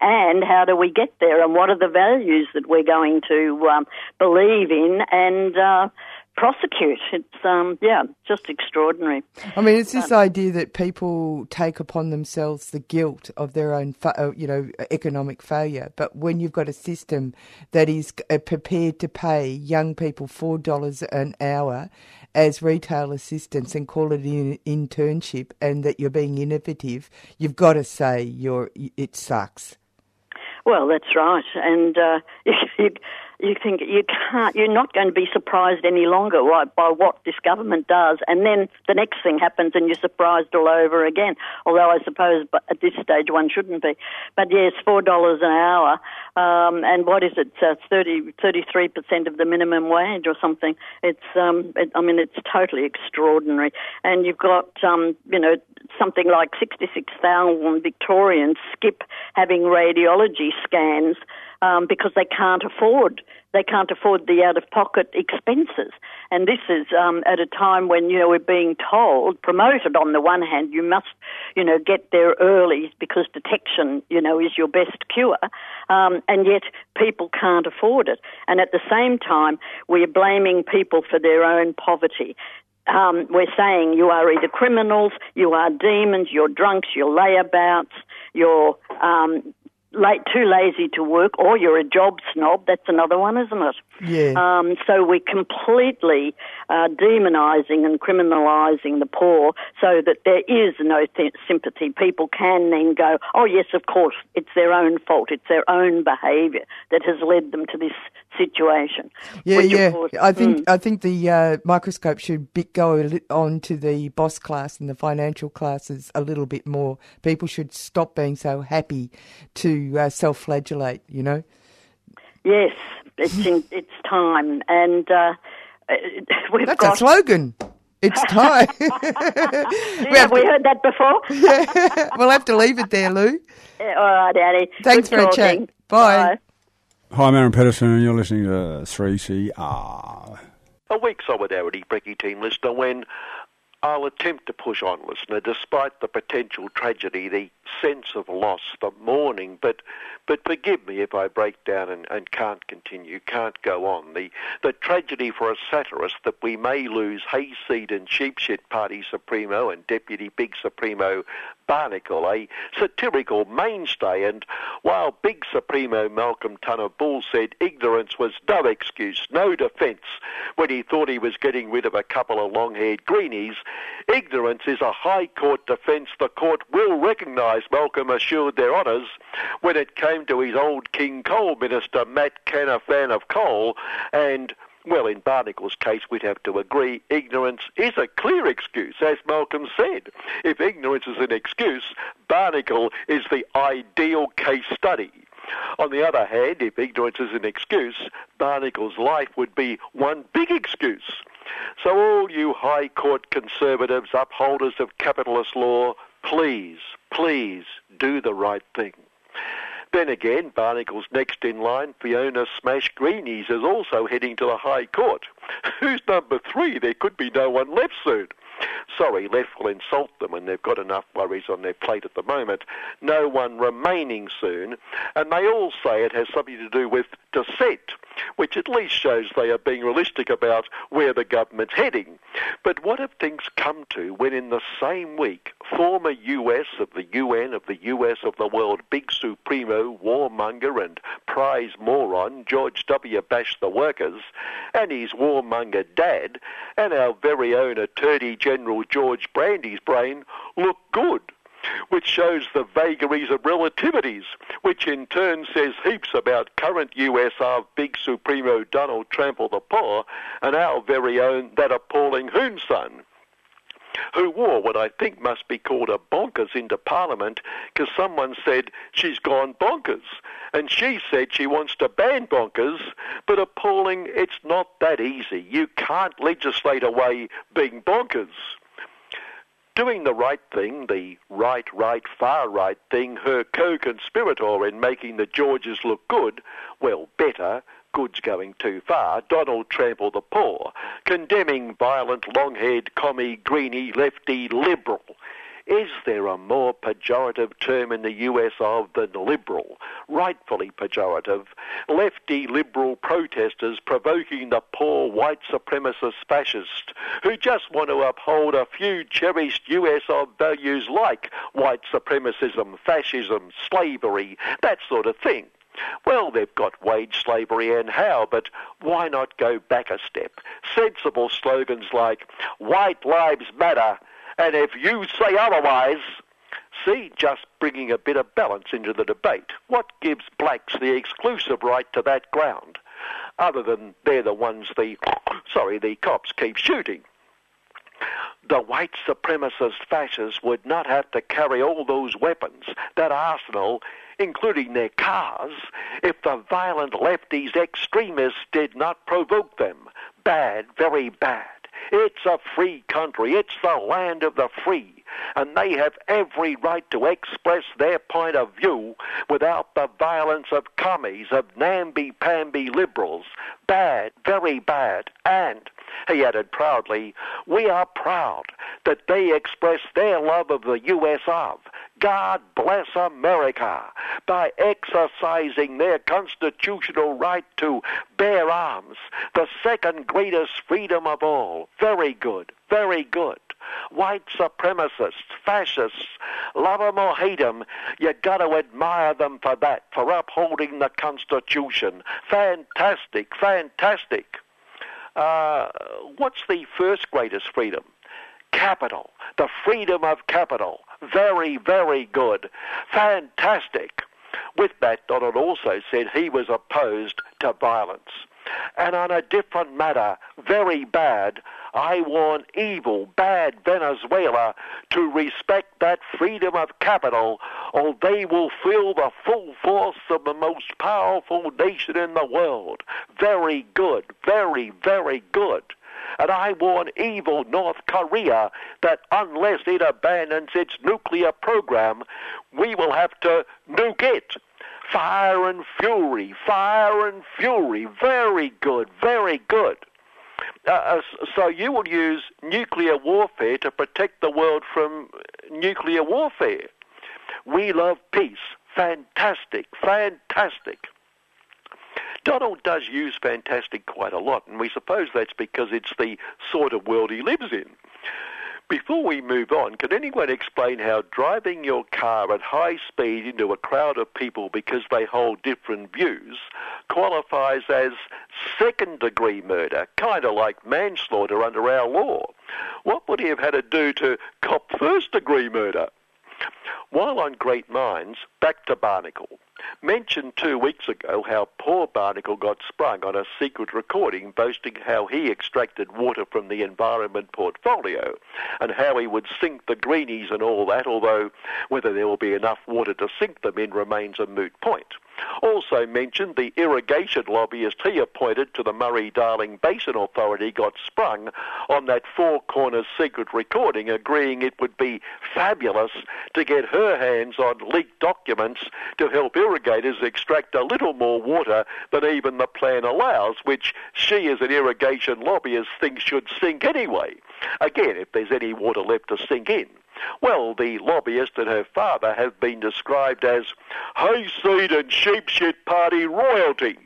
And how do we get there? And what are the values that we're going to um, believe in and uh, prosecute? It's um, yeah, just extraordinary. I mean, it's this idea that people take upon themselves the guilt of their own, fa- uh, you know, economic failure. But when you've got a system that is uh, prepared to pay young people four dollars an hour as retail assistants and call it an internship, and that you're being innovative, you've got to say you're it sucks. Well, that's right, and uh, you, you think you can't. You're not going to be surprised any longer by, by what this government does, and then the next thing happens, and you're surprised all over again. Although I suppose, at this stage, one shouldn't be. But yes, four dollars an hour, um, and what is it? Uh, 33 percent of the minimum wage or something. It's, um, it, I mean, it's totally extraordinary. And you've got, um, you know, something like 66,000 Victorians skip having radiology scans um, because they can't afford they can't afford the out of pocket expenses. And this is um, at a time when you know we're being told, promoted on the one hand, you must you know get there early because detection you know is your best cure, um, and yet people can't afford it. And at the same time, we're blaming people for their own poverty um, we're saying you are either criminals, you are demons, you're drunks, you're layabouts, you're um, late, too lazy to work, or you're a job snob. That's another one, isn't it? Yeah. Um, so we're completely uh, demonising and criminalising the poor, so that there is no th- sympathy. People can then go, "Oh yes, of course, it's their own fault. It's their own behaviour that has led them to this situation." Yeah, Which, yeah. course- I think Mm. I think the uh, microscope should go on to the boss class and the financial classes a little bit more. People should stop being so happy to uh, self-flagellate. You know. Yes, it's in, it's time, and uh, we've That's got a slogan. It's time. Yeah, have we heard that before? yeah. We'll have to leave it there, Lou. Yeah, all right, Annie. Thanks Good for a talking. chat. Bye. Hi, I'm Aaron Pedersen, and you're listening to 3CR. A weak solidarity Brecky team listener when I'll attempt to push on, listener, despite the potential tragedy, the sense of loss, the mourning, but but forgive me if I break down and, and can't continue, can't go on. The the tragedy for a satirist that we may lose Hayseed and Sheepshit Party Supremo and Deputy Big Supremo Barnacle, a satirical mainstay, and while Big Supremo Malcolm Tunner Bull said ignorance was no excuse, no defence, when he thought he was getting rid of a couple of long-haired greenies, ignorance is a High Court defence. The court will recognise, Malcolm assured their honours, when it came to his old King Coal Minister Matt Canafan of Coal, and well, in Barnacle's case, we'd have to agree ignorance is a clear excuse, as Malcolm said. If ignorance is an excuse, Barnacle is the ideal case study. On the other hand, if ignorance is an excuse, Barnacle's life would be one big excuse. So all you High Court conservatives, upholders of capitalist law, please, please do the right thing. Then again, Barnacle's next in line, Fiona Smash Greenies, is also heading to the High Court. Who's number three? There could be no one left soon. Sorry, left will insult them and they've got enough worries on their plate at the moment. No one remaining soon, and they all say it has something to do with dissent, which at least shows they are being realistic about where the government's heading. But what have things come to when in the same week, former US of the UN of the US of the world big supremo, warmonger and prize moron George W. Bash the Workers, and his warmonger dad, and our very own Attorney General George Brandy's brain look good which shows the vagaries of relativities, which in turn says heaps about current USR Big Supremo Donald Trample the Poor and our very own that appalling Hoonson who wore what I think must be called a bonkers into Parliament because someone said she's gone bonkers. And she said she wants to ban bonkers, but appalling, it's not that easy. You can't legislate away being bonkers. Doing the right thing, the right, right, far right thing, her co-conspirator in making the Georges look good, well, better, good's going too far, Donald Trample the Poor, condemning violent, long-haired, commie, greeny, lefty, liberal. Is there a more pejorative term in the US of than liberal? Rightfully pejorative. Lefty liberal protesters provoking the poor white supremacist fascists who just want to uphold a few cherished US of values like white supremacism, fascism, slavery, that sort of thing. Well, they've got wage slavery and how, but why not go back a step? Sensible slogans like, White Lives Matter, and if you say otherwise, see, just bringing a bit of balance into the debate. What gives blacks the exclusive right to that ground? Other than they're the ones the, sorry, the cops keep shooting. The white supremacist fascists would not have to carry all those weapons, that arsenal, including their cars, if the violent lefties extremists did not provoke them. Bad, very bad. It's a free country. It's the land of the free. And they have every right to express their point of view without the violence of commies, of namby-pamby liberals. Bad, very bad. And, he added proudly, we are proud that they express their love of the US of. God bless America by exercising their constitutional right to bear arms, the second greatest freedom of all. Very good, very good. white supremacists, fascists, love 'em or hate 'em, you got to admire them for that, for upholding the Constitution. Fantastic, fantastic. Uh, what's the first greatest freedom? Capital, the freedom of capital. Very, very good. Fantastic. With that, Donald also said he was opposed to violence. And on a different matter, very bad, I warn evil, bad Venezuela to respect that freedom of capital, or they will feel the full force of the most powerful nation in the world. Very good, very, very good. And I warn evil North Korea that unless it abandons its nuclear program, we will have to nuke it. Fire and fury, fire and fury. Very good, very good. Uh, uh, so you will use nuclear warfare to protect the world from nuclear warfare. We love peace. Fantastic, fantastic. Donald does use fantastic quite a lot, and we suppose that's because it's the sort of world he lives in. Before we move on, can anyone explain how driving your car at high speed into a crowd of people because they hold different views qualifies as second degree murder, kind of like manslaughter under our law? What would he have had to do to cop first degree murder? While on Great Minds, back to Barnacle. Mentioned two weeks ago how poor Barnacle got sprung on a secret recording boasting how he extracted water from the environment portfolio and how he would sink the greenies and all that, although whether there will be enough water to sink them in remains a moot point. Also mentioned the irrigation lobbyist he appointed to the Murray-Darling Basin Authority got sprung on that Four Corners secret recording, agreeing it would be fabulous to get her hands on leaked documents to help irrigators extract a little more water than even the plan allows, which she as an irrigation lobbyist thinks should sink anyway. Again, if there's any water left to sink in. Well, the lobbyist and her father have been described as hayseed and sheepshit party royalty.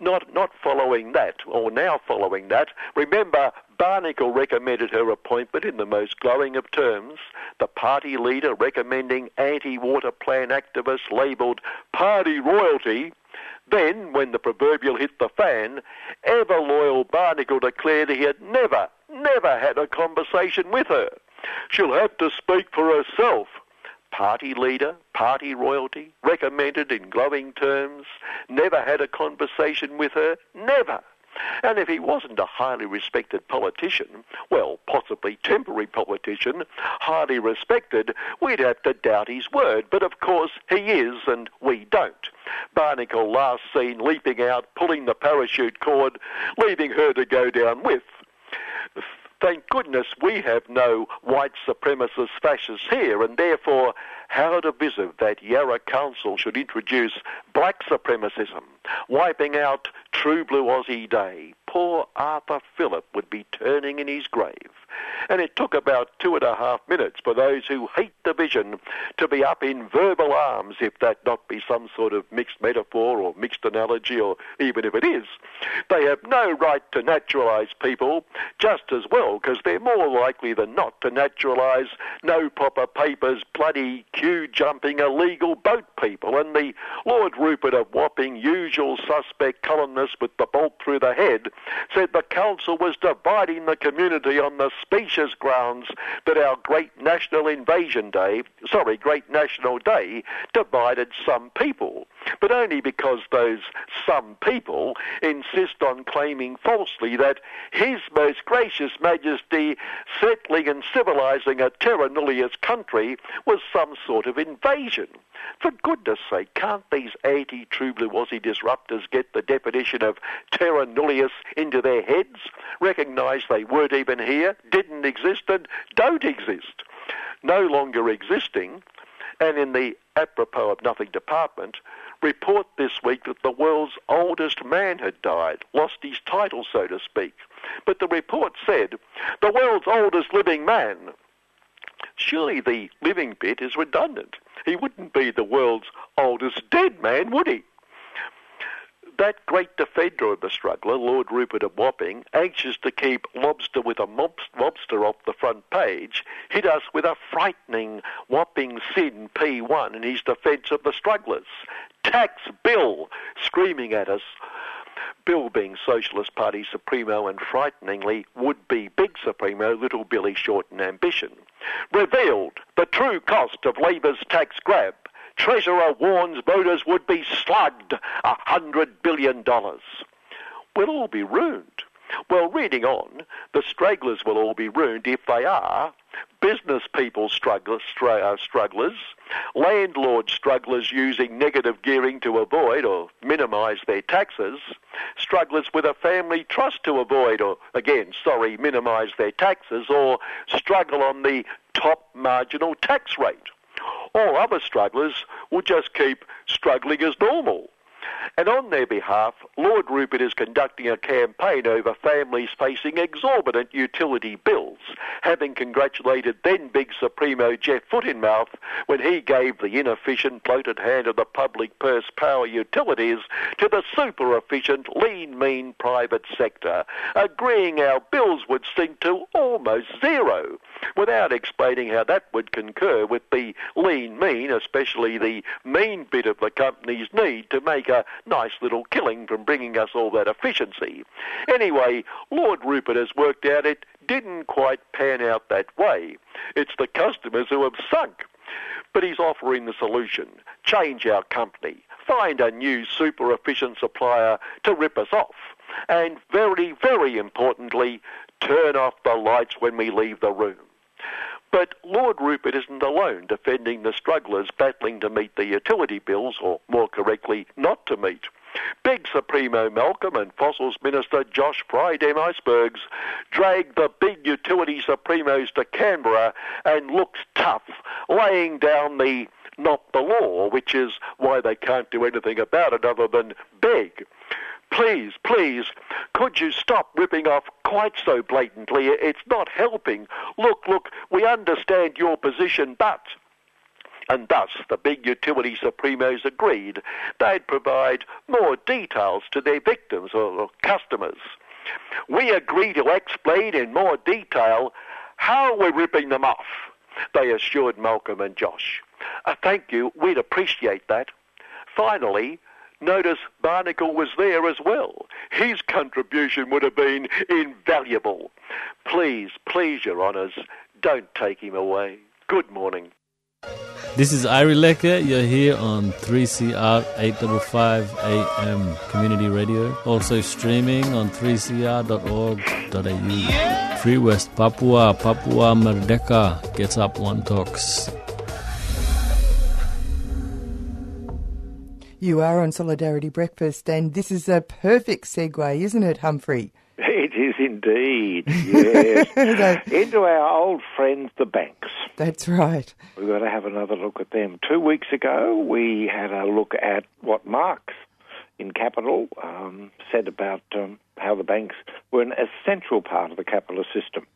Not, not following that, or now following that, remember Barnacle recommended her appointment in the most glowing of terms, the party leader recommending anti-water plan activists labelled party royalty. Then, when the proverbial hit the fan, ever loyal Barnacle declared he had never, never had a conversation with her. She'll have to speak for herself. Party leader, party royalty, recommended in glowing terms, never had a conversation with her, never. And if he wasn't a highly respected politician, well, possibly temporary politician, highly respected, we'd have to doubt his word. But of course he is, and we don't. Barnacle last seen leaping out, pulling the parachute cord, leaving her to go down with. Thank goodness we have no white supremacist fascists here, and therefore how divisive that Yarra Council should introduce black supremacism, wiping out True Blue Aussie Day. Poor Arthur Phillip would be turning in his grave. And it took about two and a half minutes for those who hate division to be up in verbal arms, if that not be some sort of mixed metaphor or mixed analogy, or even if it is. They have no right to naturalise people just as well, because they're more likely than not to naturalise no proper papers, bloody queue jumping illegal boat people. And the Lord Rupert of Wapping, usual suspect columnist with the bolt through the head, said the council was dividing the community on the specious grounds that our great national invasion day, sorry, great national day, divided some people. But only because those some people insist on claiming falsely that His Most Gracious Majesty settling and civilizing a terra nullius country was some sort of invasion. For goodness sake, can't these anti-True Blue Aussie disruptors get the definition of terra nullius into their heads? Recognise they weren't even here, didn't exist, and don't exist. No longer existing, and in the apropos of nothing department, report this week that the world's oldest man had died, lost his title, so to speak. But the report said, the world's oldest living man. Surely the living bit is redundant. He wouldn't be the world's oldest dead man, would he? That great defender of the struggler, Lord Rupert of Wapping, anxious to keep lobster with a mobster off the front page, hit us with a frightening Wapping sin P1 in his defence of the strugglers. Tax Bill screaming at us. Bill being Socialist Party Supremo and frighteningly would-be Big Supremo Little Billy Short and Ambition. Revealed the true cost of Labour's tax grab. Treasurer warns voters would be slugged a hundred billion dollars. We'll all be ruined. Well, reading on, the stragglers will all be ruined if they are business people strugglers, uh, strugglers, landlord strugglers using negative gearing to avoid or minimise their taxes, strugglers with a family trust to avoid or, again, sorry, minimise their taxes, or struggle on the top marginal tax rate. All other strugglers will just keep struggling as normal. And on their behalf, Lord Rupert is conducting a campaign over families facing exorbitant utility bills, having congratulated then Big Supremo Jeff Footinmouth when he gave the inefficient bloated hand of the public purse power utilities to the super efficient lean mean private sector, agreeing our bills would sink to almost zero, without explaining how that would concur with the lean mean, especially the mean bit of the company's need to make a nice little killing from bringing us all that efficiency. Anyway, Lord Rupert has worked out it didn't quite pan out that way. It's the customers who have sunk. But he's offering the solution. Change our company. Find a new super efficient supplier to rip us off. And very, very importantly, turn off the lights when we leave the room. But Lord Rupert isn't alone defending the strugglers battling to meet the utility bills, or more correctly, not to meet. Big Supremo Malcolm and Fossils Minister Josh Fry dem icebergs dragged the big utility Supremos to Canberra and looked tough, laying down the not the law, which is why they can't do anything about it other than beg please, please, could you stop ripping off quite so blatantly? It's not helping. Look, look, we understand your position, but. And thus, the big utility supremos agreed they'd provide more details to their victims or customers. We agree to explain in more detail how we're ripping them off, they assured Malcolm and Josh. Uh, thank you, we'd appreciate that. Finally, Notice Barnacle was there as well. His contribution would have been invaluable. Please, please, Your Honours, don't take him away. Good morning. This is Iri Lecker. You're here on 3CR 855 AM Community Radio. Also streaming on 3cr.org.au. Free West Papua, Papua Merdeka gets up one talks. You are on Solidarity Breakfast, and this is a perfect segue, isn't it, Humphrey? It is indeed, yes. Into our old friends, the banks. That's right. We've got to have another look at them. Two weeks ago, we had a look at what Marx in Capital um, said about um, how the banks were an essential part of the capitalist system.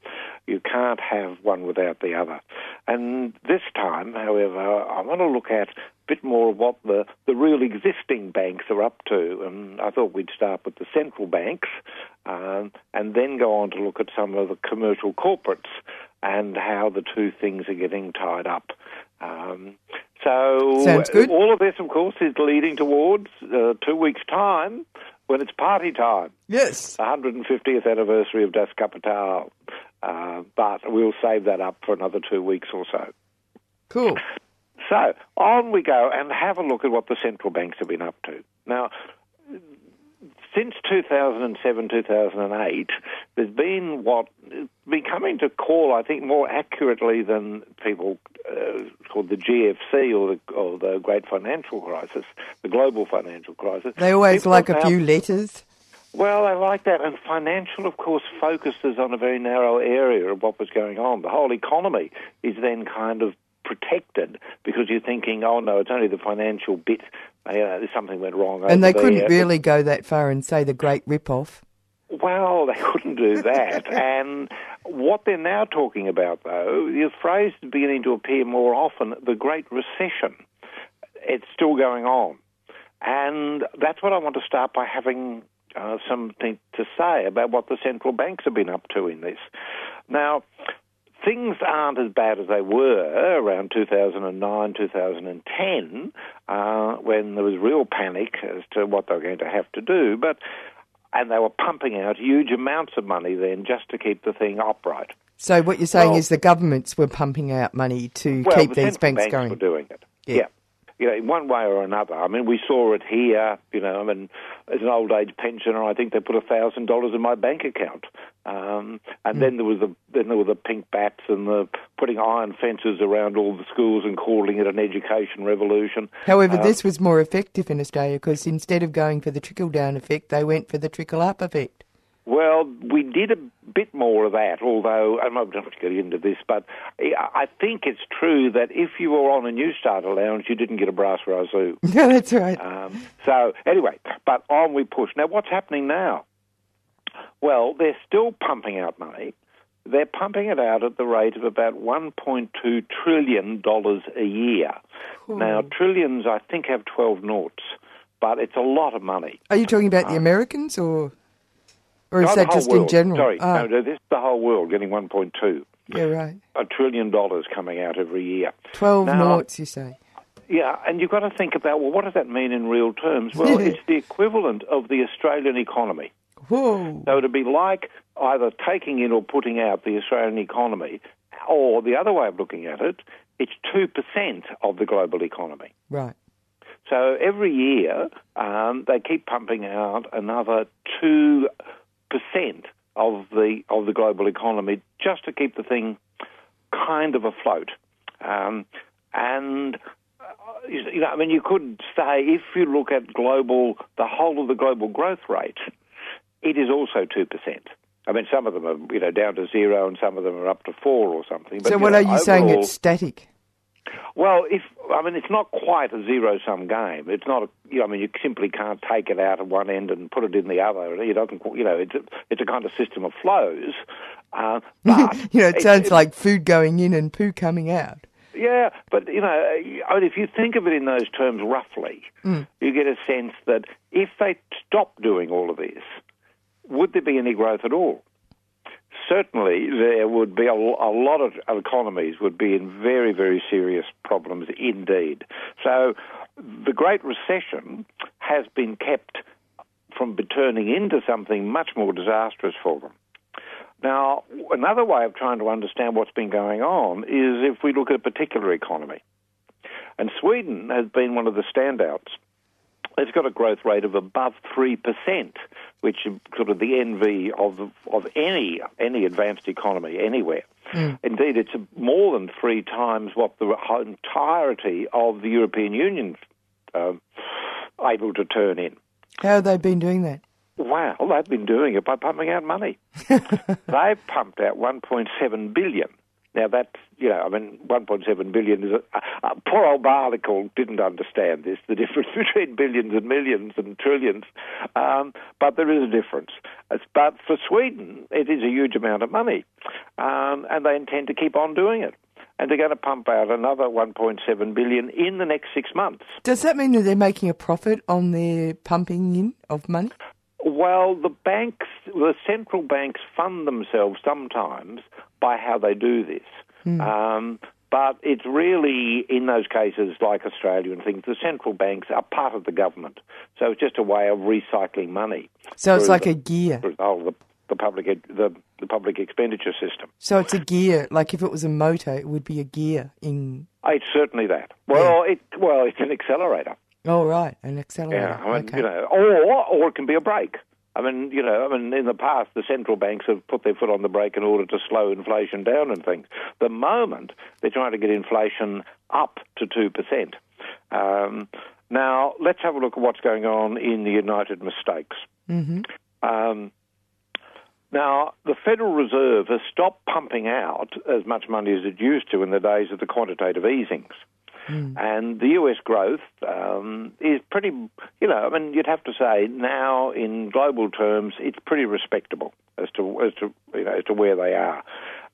You can't have one without the other. And this time, however, I want to look at a bit more of what the, the real existing banks are up to. And I thought we'd start with the central banks um, and then go on to look at some of the commercial corporates and how the two things are getting tied up. Um, so all of this, of course, is leading towards uh, two weeks' time when it's party time. Yes. 150th anniversary of Das Kapital. Uh, but we'll save that up for another two weeks or so. Cool. So on we go and have a look at what the central banks have been up to. Now, since 2007, 2008, there's been what been coming to call, I think, more accurately than people uh, called the GFC or the, or the Great Financial Crisis, the global financial crisis. They always people like a few letters. Well, I like that. And financial, of course, focuses on a very narrow area of what was going on. The whole economy is then kind of protected because you're thinking, oh no, it's only the financial bit. Uh, there's something went wrong. And they couldn't really go that far and say the great rip-off. Well, they couldn't do that. and what they're now talking about, though, the phrase is beginning to appear more often: the Great Recession. It's still going on. And that's what I want to start by having uh, something to say about what the central banks have been up to in this. Now, things aren't as bad as they were around 2009, 2010, uh, when there was real panic as to what they were going to have to do. But and they were pumping out huge amounts of money then just to keep the thing upright. So what you're saying Well- is the governments were pumping out money to well, keep the these central banks going. were doing it. Yeah. Yeah. You know, in one way or another. I mean, we saw it here. You know, I mean, as an old age pensioner, I think they put a thousand dollars in my bank account. Um, and then there was the then there were the pink bats and the putting iron fences around all the schools and calling it an education revolution. However, Uh, this was more effective in Australia because instead of going for the trickle down effect, they went for the trickle up effect. Well, we did a bit more of that, although I'm not going to get into this, but I I think it's true that if you were on a Newstart allowance, you didn't get a brass razoo. Yeah, that's right. Um, so anyway, but on we push. Now, what's happening now? Well, they're still pumping out money. They're pumping it out at the rate of about 1.2 trillion dollars a year. Now, trillions, I think, have 12 noughts, but it's a lot of money. Are you talking about the Americans or, or is that just world. in general? Sorry, Ah, no, this is the whole world getting 1.2 yeah, right. a trillion dollars coming out every year. Twelve Now- noughts, you say? Yeah, and you've got to think about well, what does that mean in real terms? Well, it's the equivalent of the Australian economy. Whoa. So it'd be like either taking in or putting out the Australian economy, or the other way of looking at it, it's two percent of the global economy. Right. So every year um, they keep pumping out another two percent of the of the global economy just to keep the thing kind of afloat. Um, and uh, you know, I mean, you could say if you look at global, the whole of the global growth rate, it is also two percent. I mean, some of them are you know down to zero, and some of them are up to four or something. But, so, what know, are you saying? It's static. well, if I mean, it's not quite a zero-sum game. It's not. A, you know, I mean, you simply can't take it out of one end and put it in the other. It doesn't. You know, it's a, it's a kind of system of flows. Uh, but you know, it it's- sounds it's- like food going in and poo coming out. yeah, but you know, I mean, if you think of it in those terms roughly, Mm. you get a sense that if they stop doing all of this, would there be any growth at all? Certainly, there would be a, a lot of economies would be in very, very serious problems indeed. So, the Great Recession has been kept from turning into something much more disastrous for them. Now, another way of trying to understand what's been going on is if we look at a particular economy. And Sweden has been one of the standouts. It's got a growth rate of above 3%, which is sort of the envy of, of any, any advanced economy anywhere. Indeed, it's more than three times what the entirety of the European Union um, able to turn in. How have they been doing that? Wow, they've been doing it by pumping out money. they've pumped out 1.7 billion. Now that you know, I mean, 1.7 billion is a, a poor old Barnacle didn't understand this, the difference between billions and millions and trillions, um, but there is a difference. It's- But for Sweden, it is a huge amount of money, um, and they intend to keep on doing it. And they're going to pump out another 1.7 billion in the next six months. Does that mean that they're making a profit on their pumping in of money? Well, the banks, the central banks fund themselves sometimes by how they do this. Um, but it's really, in those cases like Australia and things, the central banks are part of the government. So it's just a way of recycling money. So it's like the, a gear. through the, the, public the, the public expenditure system. So it's a gear. Like if it was a motor, it would be a gear in. It's certainly that. Well, it well, it's an accelerator. Oh right, an accelerator. Yeah, I mean, okay. you know, or or it can be a brake. I mean, you know, I mean, in the past, the central banks have put their foot on the brake in order to slow inflation down and things. The moment they're trying to get inflation up to two percent. Um, now, let's have a look at what's going on in the United Mistakes. hmm Um, now, the Federal Reserve has stopped pumping out as much money as it used to in the days of the quantitative easings. And the US growth um, is pretty, you know, I mean, you'd have to say now in global terms, it's pretty respectable as to, as to, you know, as to where they are.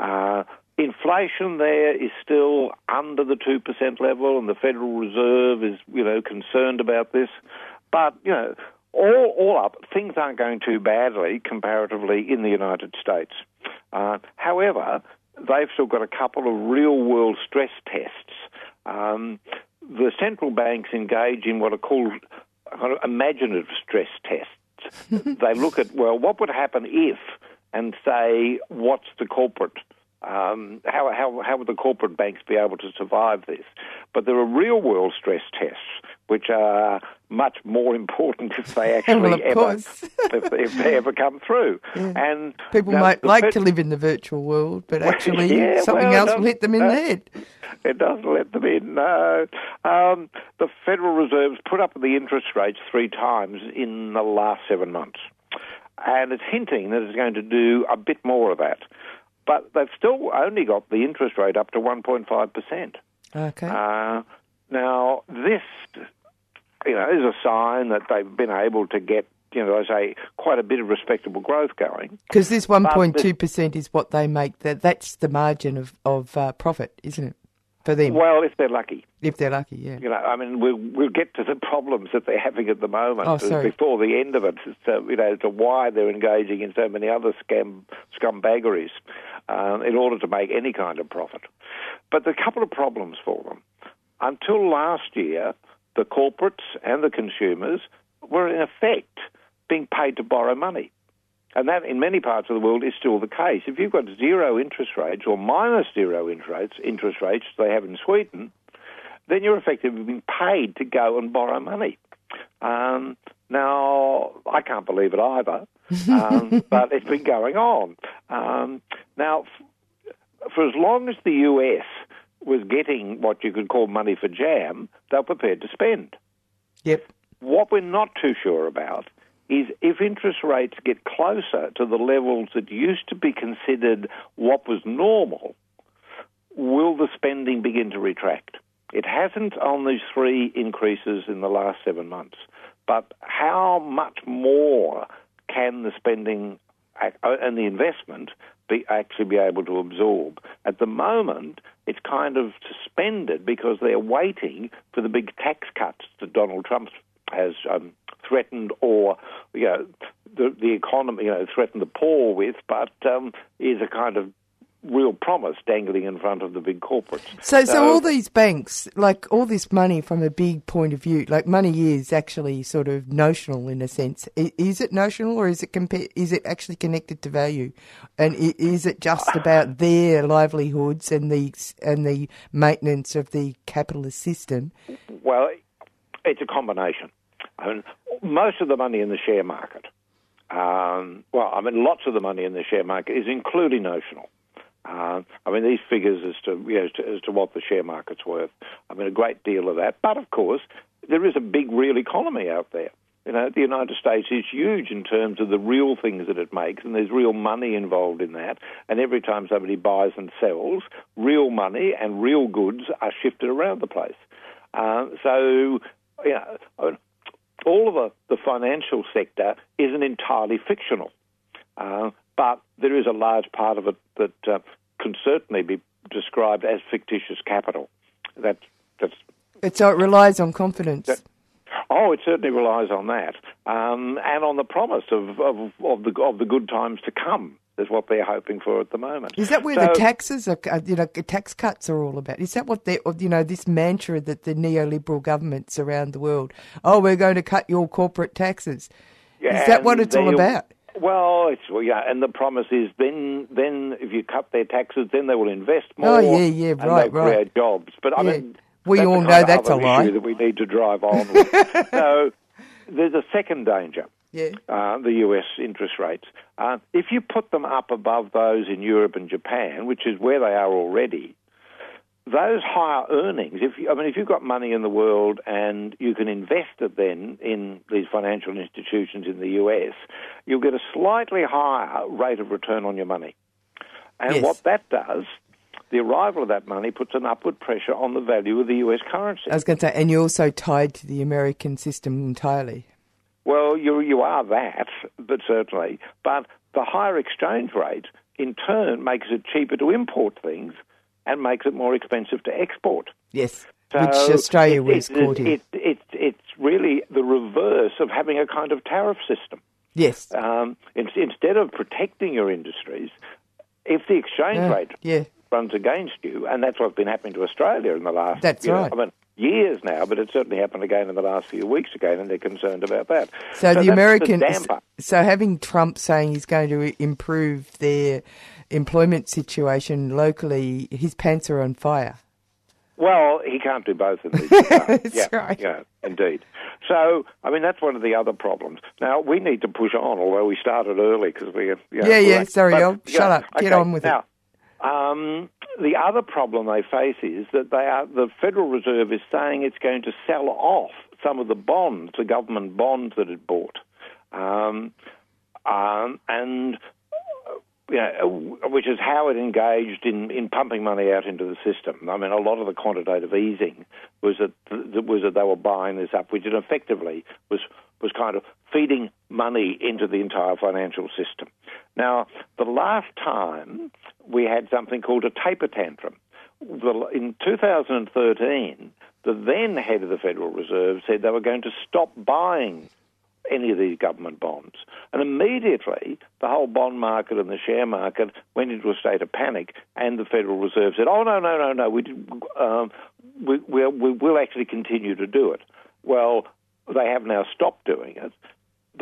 Uh, inflation there is still under the 2% level, and the Federal Reserve is, you know, concerned about this. But, you know, all, all up, things aren't going too badly comparatively in the United States. Uh, however, they've still got a couple of real world stress tests. Um, the central banks engage in what are called kind of imaginative stress tests. they look at, well, what would happen if, and say, what's the corporate um, how, how, how would the corporate banks be able to survive this? But there are real world stress tests, which are much more important if they actually well, ever, if, if they ever come through. Yeah. And People now, might like to live in the virtual world, but actually yeah, something well, else will hit them in doesn't- the head. It doesn't let them in. No. Um, the Federal Reserve's put up the interest rates three times in the last seven months. And it's hinting that it's going to do a bit more of that. But they've still only got the interest rate up to 1.5%. Okay. Uh, now, this, you know, is a sign that they've been able to get, you know, I say, quite a bit of respectable growth going. Because this 1.2% is what they make. That That's the margin of, of uh, profit, isn't it, for them? Well, if they're lucky. if they're lucky, yeah. You know, I mean, we'll, we'll get to the problems that they're having at the moment Oh, sorry. before the end of it, as to, you know, to why they're engaging in so many other scam scumbaggeries um, in order to make any kind of profit. But there are a couple of problems for them. Until last year, the corporates and the consumers were in effect being paid to borrow money. And that, in many parts of the world, is still the case. If you've got zero interest rates or minus zero interest rates, interest rates they have in Sweden, then you're effectively being paid to go and borrow money. Um, now, I can't believe it either, um, but it's been going on. Um, now, f- for as long as the US was getting what you could call money for jam, they were prepared to spend. Yep. What we're not too sure about is if interest rates get closer to the levels that used to be considered what was normal, will the spending begin to retract? It hasn't on these three increases in the last seven months. But how much more can the spending uh, and the investment be actually be able to absorb? At the moment, it's kind of suspended because they're waiting for the big tax cuts that Donald Trump has um, threatened, or you know, the the economy, you know, threatened the poor with, but um, is a kind of real promise dangling in front of the big corporates. So, so all these banks, like all this money from a big point of view, like money is actually sort of notional in a sense. Is it notional or is it compa- is it actually connected to value? And is it just about their livelihoods and the and the maintenance of the capitalist system? Well, it's a combination. Mean, most of the money in the share market, um, well, I mean, lots of the money in the share market is including notional. Uh, I mean, these figures as to, you know, as to as to what the share market's worth. I mean, a great deal of that. But of course, there is a big real economy out there. You know, the United States is huge in terms of the real things that it makes, and there's real money involved in that. And every time somebody buys and sells, real money and real goods are shifted around the place. Uh, so, you know, all of the, the financial sector isn't entirely fictional, uh, but there is a large part of it that uh, can certainly be described as fictitious capital. That, that's It's, so it relies on confidence. Oh, it certainly relies on that, um, and on the promise of, of, of the of the good times to come. Is what they're hoping for at the moment. Is that where So- the taxes are, uh, you know, tax cuts are all about? Is that what they, you know, this mantra that the neoliberal governments around the world, oh, we're going to cut your corporate taxes. Is that what and it's all about? Well, it's well, yeah, and the promise is then then if you cut their taxes, then they will invest more. Oh, yeah, yeah, and right, they'll right. create jobs. But I Yeah. mean, We all know that's a lie. that we need to drive on. with. so there's a second danger. Yeah. Uh, the US interest rates. Uh, if you put them up above those in Europe and Japan, which is where they are already, those higher earnings, if you, I mean, if you've got money in the world and you can invest it then in these financial institutions in the US, you'll get a slightly higher rate of return on your money. And Yes. what that does, the arrival of that money puts an upward pressure on the value of the US currency. I was going to say, and you're also tied to the American system entirely. Well, you you are that, but certainly. But the higher exchange rate, in turn, makes it cheaper to import things and makes it more expensive to export. Yes, So which Australia it- was it- caught in. It, it, it's really the reverse of having a kind of tariff system. Yes. Um, in, instead of protecting your industries, if the exchange Yeah, rate yeah. runs against you, and that's what's been happening to Australia in the last That's know, right. I mean, years now, but it certainly happened again in the last few weeks again, and they're concerned about that. So, that's the American, damper. so having Trump saying he's going to improve their employment situation locally, his pants are on fire. Well, he can't do both of these. That's yeah, right. Yeah, indeed. So, I mean, that's one of the other problems. Now, we need to push on, although we started early because we. You know, Yeah, yeah, sorry, but, I'll- yeah, shut up. Get okay, on with it. Um, the other problem they face is that they are the Federal Reserve is saying it's going to sell off some of the bonds, the government bonds that it bought, um, um, and you know, which is how it engaged in, in pumping money out into the system. I mean, a lot of the quantitative easing was that was that they were buying this up, which effectively was was kind of feeding money into the entire financial system. Now, the last time we had something called a taper tantrum. In 2013, the then head of the Federal Reserve said they were going to stop buying any of these government bonds. And immediately, the whole bond market and the share market went into a state of panic, and the Federal Reserve said, "Oh no, no, no, no, we did, um, we, we, we will actually continue to do it." Well, they have now stopped doing it,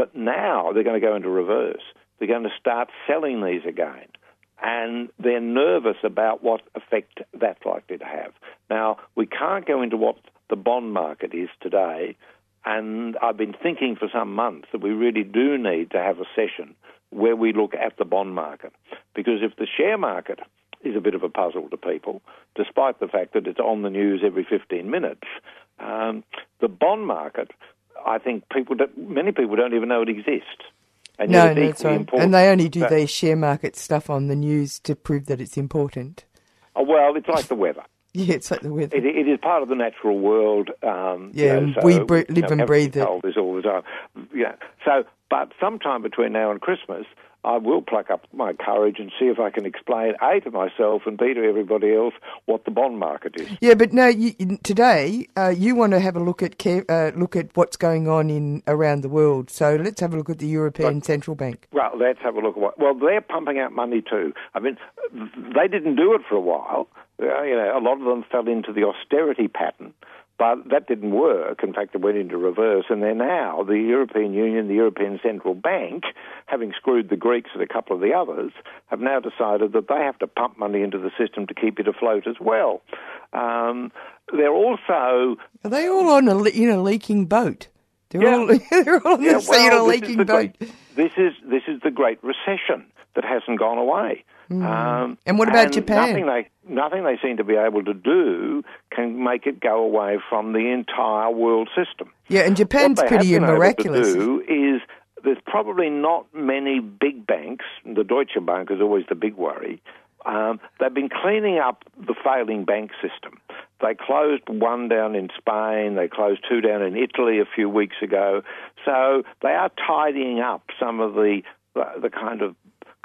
but now they're going to go into reverse. They're going to start selling these again. And they're nervous about what effect that's likely to have. Now, we can't go into what the bond market is today, and I've been thinking for some months that we really do need to have a session where we look at the bond market. Because if the share market is a bit of a puzzle to people, despite the fact that it's on the news every 15 minutes, um, the bond market, I think people, don't, many people don't even know it exists. And no, no, that's right. important. And they only do But- their share market stuff on the news to prove that it's important. Oh, well, it's like the weather. Yeah, it's like the weather. It, it is part of the natural world. Um, Yeah, you know, so, we bre- you live know, and breathe it. Told this all the time. Yeah. So, but sometime between now and Christmas, I will pluck up my courage and see if I can explain a to myself and b to everybody else what the bond market is. Yeah, but no. You, today, uh, you want to have a look at care, uh, look at what's going on in around the world. So let's have a look at the European Central Bank. Well, let's have a look at what. Well, they're pumping out money too. I mean, they didn't do it for a while. Uh, you know, a lot of them fell into the austerity pattern, but that didn't work. In fact, it went into reverse. And they're now the European Union, the European Central Bank, having screwed the Greeks and a couple of the others, have now decided that they have to pump money into the system to keep it afloat as well. Um, they're also Are they all on a in a leaking boat? They're Yeah. all they're all on Yeah, the sea in a well, this leaking boat. great- this is this is the Great Recession that hasn't gone away. Mm. Um, And what about and Japan? Nothing they nothing they seem to be able to do can make it go away from the entire world system. Yeah, and Japan's what they pretty miraculous. Able to do is there's probably not many big banks. The Deutsche Bank is always the big worry. Um, they've been cleaning up the failing bank system. They closed one down in Spain. They closed two down in Italy a few weeks ago. So they are tidying up some of the the, the kind of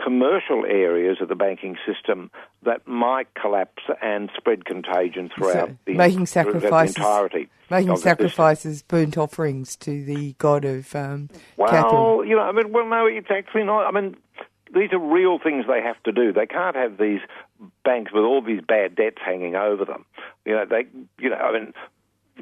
commercial areas of the banking system that might collapse and spread contagion throughout So, the, making throughout the sacrifices, entirety. making sacrifices, burnt offerings to the god of um, Well, Catherine. you know, I mean, well, no, it's actually not. I mean, these are real things they have to do. They can't have these banks with all these bad debts hanging over them. You know, they, you know, I mean,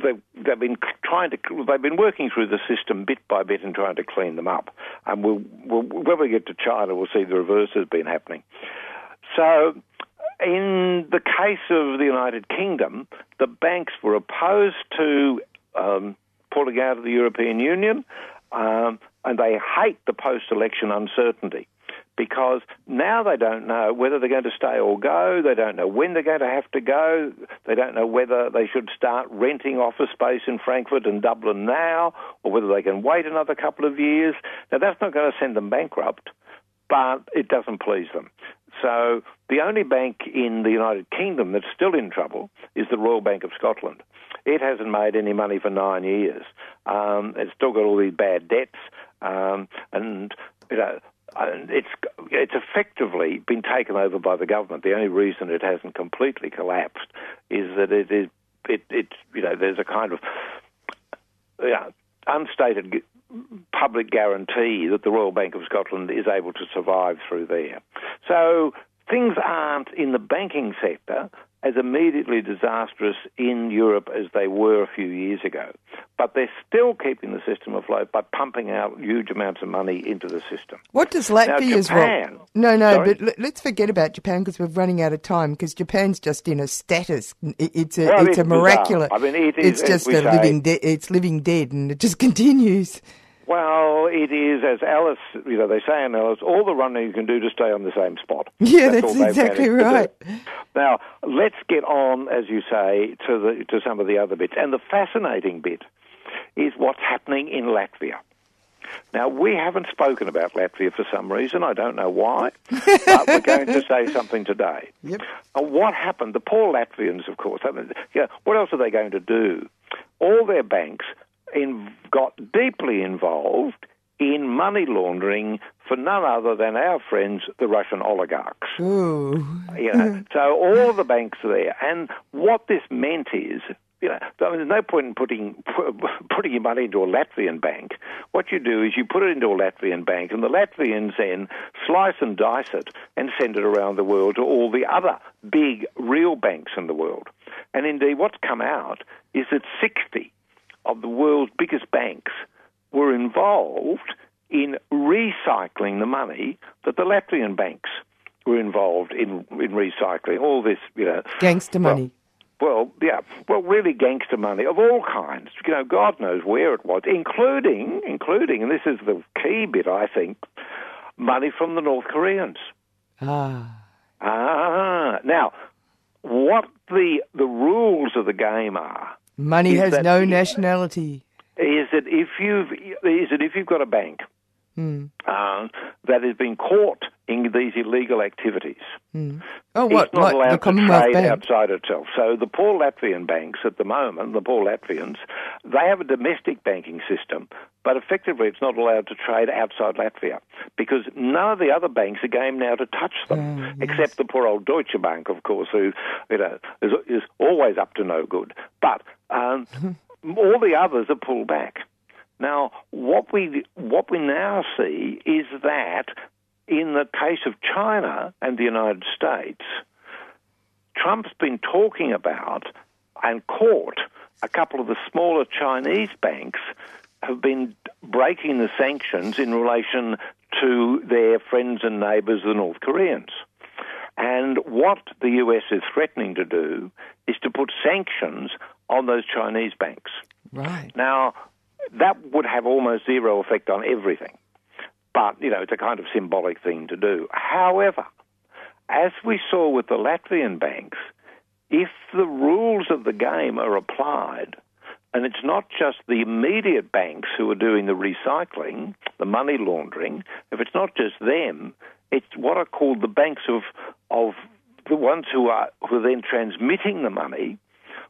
they've, they've been trying to, they've been working through the system bit by bit and trying to clean them up. And we'll, we'll when we get to China, we'll see the reverse has been happening. So, in the case of the United Kingdom, the banks were opposed to um, pulling out of the European Union, um, and they hate the post-election uncertainty because now they don't know whether they're going to stay or go. They don't know when they're going to have to go. They don't know whether they should start renting office space in Frankfurt and Dublin now, or whether they can wait another couple of years. Now that's not going to send them bankrupt, but it doesn't please them. So the only bank in the United Kingdom that's still in trouble is the Royal Bank of Scotland. It hasn't made any money for nine years. Um, it's still got all these bad debts, um, and you know, Uh, it's it's effectively been taken over by the government. The only reason it hasn't completely collapsed is that it is it it's you know there's a kind of unstated public guarantee that the Royal Bank of Scotland is able to survive through there. So things aren't in the banking sector as immediately disastrous in Europe as they were a few years ago. But they're still keeping the system afloat by pumping out huge amounts of money into the system. What does Latvia's Japan, role? No, no, Sorry? but l- let's forget about Japan because we're running out of time. Because Japan's just in a status. It's a Well, it's a it's bizarre. miraculous. I mean, it is, it's just a living. De- it's living dead, and it just continues. Well, it is, as Alice, you know, they say in Alice, all the running you can do to stay on the same spot. Yeah, that's they've exactly right. Now, let's get on, as you say, to, the, to some of the other bits. And the fascinating bit is what's happening in Latvia. Now, we haven't spoken about Latvia for some reason. I don't know why, but we're going to say something today. Yep. And what happened? The poor Latvians, of course. I mean, yeah, what else are they going to do? All their banks in, got deeply involved in money laundering for none other than our friends, the Russian oligarchs. Ooh. You know, so all the banks are there, and what this meant is, you know, there's no point in putting putting your money into a Latvian bank. What you do is you put it into a Latvian bank, and the Latvians then slice and dice it and send it around the world to all the other big real banks in the world. And indeed, what's come out is that 60 of the world's biggest banks were involved in recycling the money that the Latvian banks were involved in in recycling. All this, you know, Gangster money. well, yeah, well, really gangster money of all kinds. You know, God knows where it was, including, including, and this is the key bit, I think, money from the North Koreans. Ah. Ah, now, what the the rules of the game are Money has no nationality. is that if you've is that if you've got a bank Hmm. uh, that has been caught in these illegal activities, Hmm. Oh, what? It's not Like allowed the to trade Bank? outside itself. So the poor Latvian banks at the moment, the poor Latvians, they have a domestic banking system, but effectively it's not allowed to trade outside Latvia because none of the other banks are game now to touch them, except the poor old Deutsche Bank, of course, who you know is, is always up to no good. But um, all the others are pulled back. Now, what we what we now see is that in the case of China and the United States, Trump's been talking about and caught a couple of the smaller Chinese banks have been breaking the sanctions in relation to their friends and neighbours, the North Koreans. And what the US is threatening to do is to put sanctions on those Chinese banks. Right. Now, that would have almost zero effect on everything. But, you know, it's a kind of symbolic thing to do. However, as we saw with the Latvian banks, if the rules of the game are applied, and it's not just the immediate banks who are doing the recycling, the money laundering, if it's not just them, it's what are called the banks of, of the ones who are, who are then transmitting the money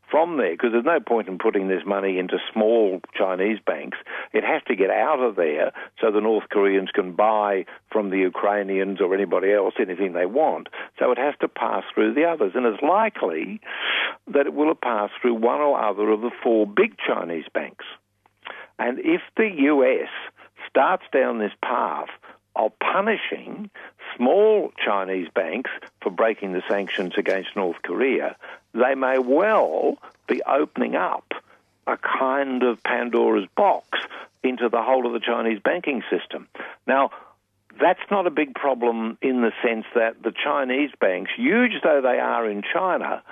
from there, because there's no point in putting this money into small Chinese banks. It has to get out of there so the North Koreans can buy from the Ukrainians or anybody else anything they want. So it has to pass through the others. And it's likely that it will have passed through one or other of the four big Chinese banks. And if the US starts down this path of punishing small Chinese banks for breaking the sanctions against North Korea, they may well be opening up a kind of Pandora's box into the whole of the Chinese banking system. Now, that's not a big problem in the sense that the Chinese banks, huge though they are in China,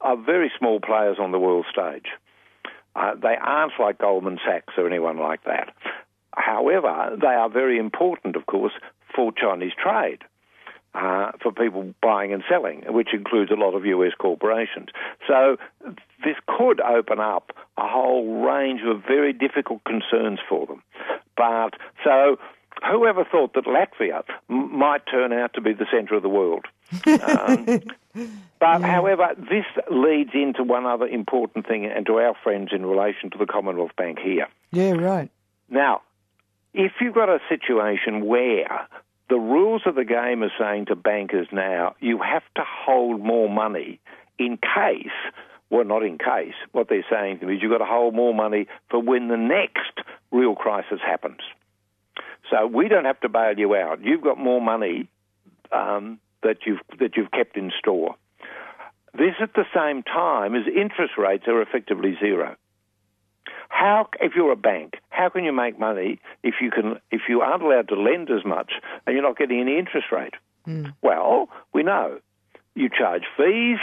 are very small players on the world stage. Uh, they aren't like Goldman Sachs or anyone like that. However, they are very important, of course, for Chinese trade, uh, for people buying and selling, which includes a lot of US corporations. So this could open up a whole range of very difficult concerns for them. But so whoever thought that Latvia m- might turn out to be the centre of the world? Um, but however, this leads into one other important thing and to our friends in relation to the Commonwealth Bank here. Yeah, right. Now, if you've got a situation where the rules of the game are saying to bankers now, you have to hold more money in case, well, not in case, what they're saying to me is you've got to hold more money for when the next real crisis happens. So we don't have to bail you out. You've got more money um, that you've that you've kept in store. This at the same time as interest rates are effectively zero. How, if you're a bank, how can you make money if you can if you aren't allowed to lend as much and you're not getting any interest rate? Mm. Well, we know you charge fees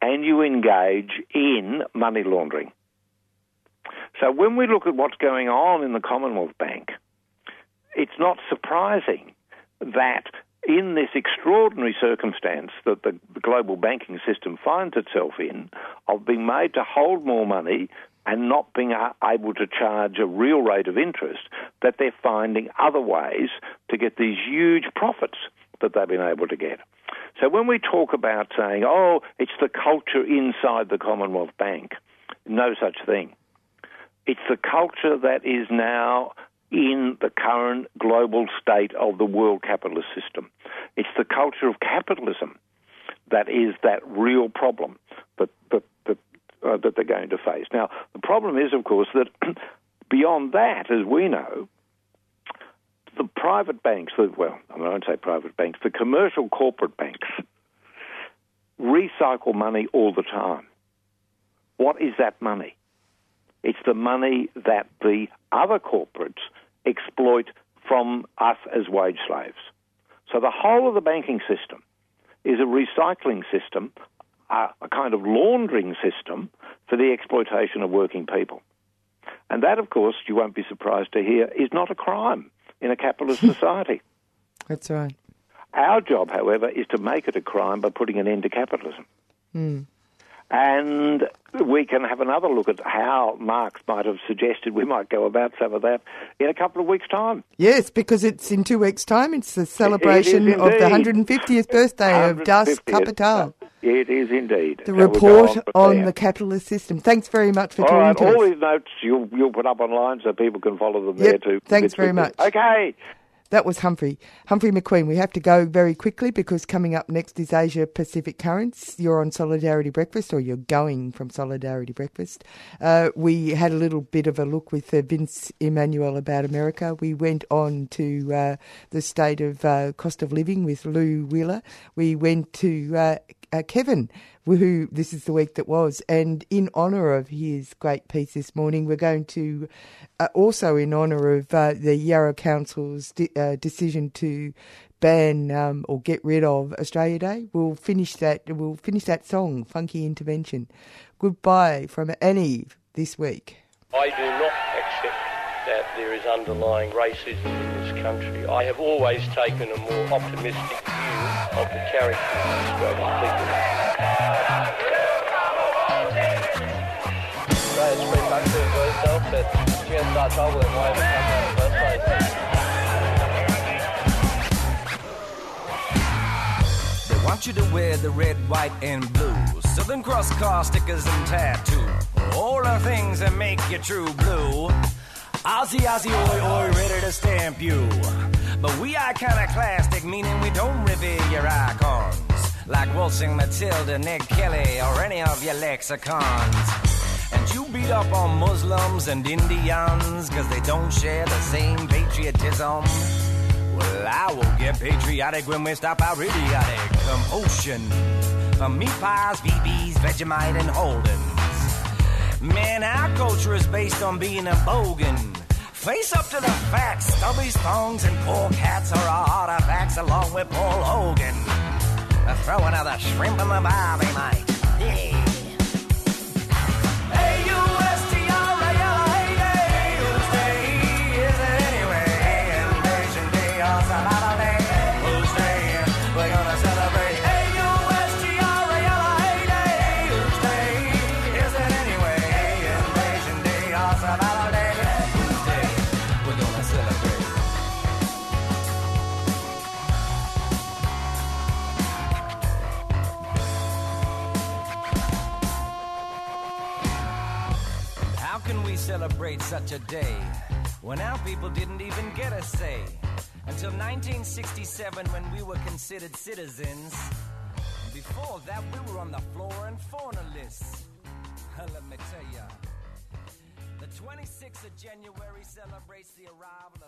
and you engage in money laundering. So when we look at what's going on in the Commonwealth Bank, it's not surprising that in this extraordinary circumstance that the, the, global banking system finds itself in, of being made to hold more money and not being able to charge a real rate of interest, that they're finding other ways to get these huge profits that they've been able to get. So when we talk about saying, oh, it's the culture inside the Commonwealth Bank, no such thing. It's the culture that is now in the current global state of the world capitalist system. It's the culture of capitalism that is that real problem that, that, uh, that they're going to face. Now, the problem is, of course, that beyond that, as we know, the private banks, well, I won't say private banks, the commercial corporate banks recycle money all the time. What is that money? It's the money that the other corporates exploit from us as wage slaves. So the whole of the banking system is a recycling system, uh, a kind of laundering system for the exploitation of working people. And that, of course, you won't be surprised to hear, is not a crime in a capitalist society. That's right. Our job, however, is to make it a crime by putting an end to capitalism. Mm. And we can have another look at how Marx might have suggested we might go about some of that in a couple of weeks' time. Yes, because it's in two weeks' time. It's the celebration of the 150th birthday of Das Kapital. It is indeed. The So report from on the capitalist system. Thanks very much for All right, all us. these notes you'll, you'll put up online so people can follow them Yep, there too. thanks very much. Okay. That was Humphrey. Humphrey McQueen. We have to go very quickly because coming up next is Asia Pacific Currents. You're on Solidarity Breakfast, or you're going from Solidarity Breakfast. Uh, we had a little bit of a look with uh, Vince Emmanuel about America. We went on to uh, the state of uh, cost of living with Lou Wheeler. We went to uh, Kevin, who this is the week that was, and in honour of his great piece this morning, we're going to uh, also in honour of uh, the Yarra Council's de- uh, decision to ban um, or get rid of Australia Day. We'll finish that. We'll finish that song, "Funky Intervention." Goodbye from Annie this week. I do not accept that there is underlying racism in this country. I have always taken a more optimistic of the character of Australian. Right, it's pretty back to enjoy yourself, but if you're start trouble, then why even come in the first place? They want you to wear the red, white, and blue. Southern Cross car stickers and tattoo. All the things that make you true blue. Aussie, Ozzy, oi, oi, ready to stamp you. But we are kinda classic, meaning we don't revere your icons. Like Waltzing Matilda, Ned Kelly, or any of your lexicons. And you beat up on Muslims and Indians, cause they don't share the same patriotism. Well, I will get patriotic when we stop our idiotic commotion. For meat pies, VBs, Vegemite, and Holdens. Man, our culture is based on being a bogan. Face up to the facts. Stubbies, thongs, and pork hats are our artifacts along with Paul Hogan. Throw another shrimp in the barbie, mate. Such a day when our people didn't even get a say? Until 1967 when we were considered citizens. Before that, we were on the floor and fauna lists. Let me tell ya. The 26th of January celebrates the arrival of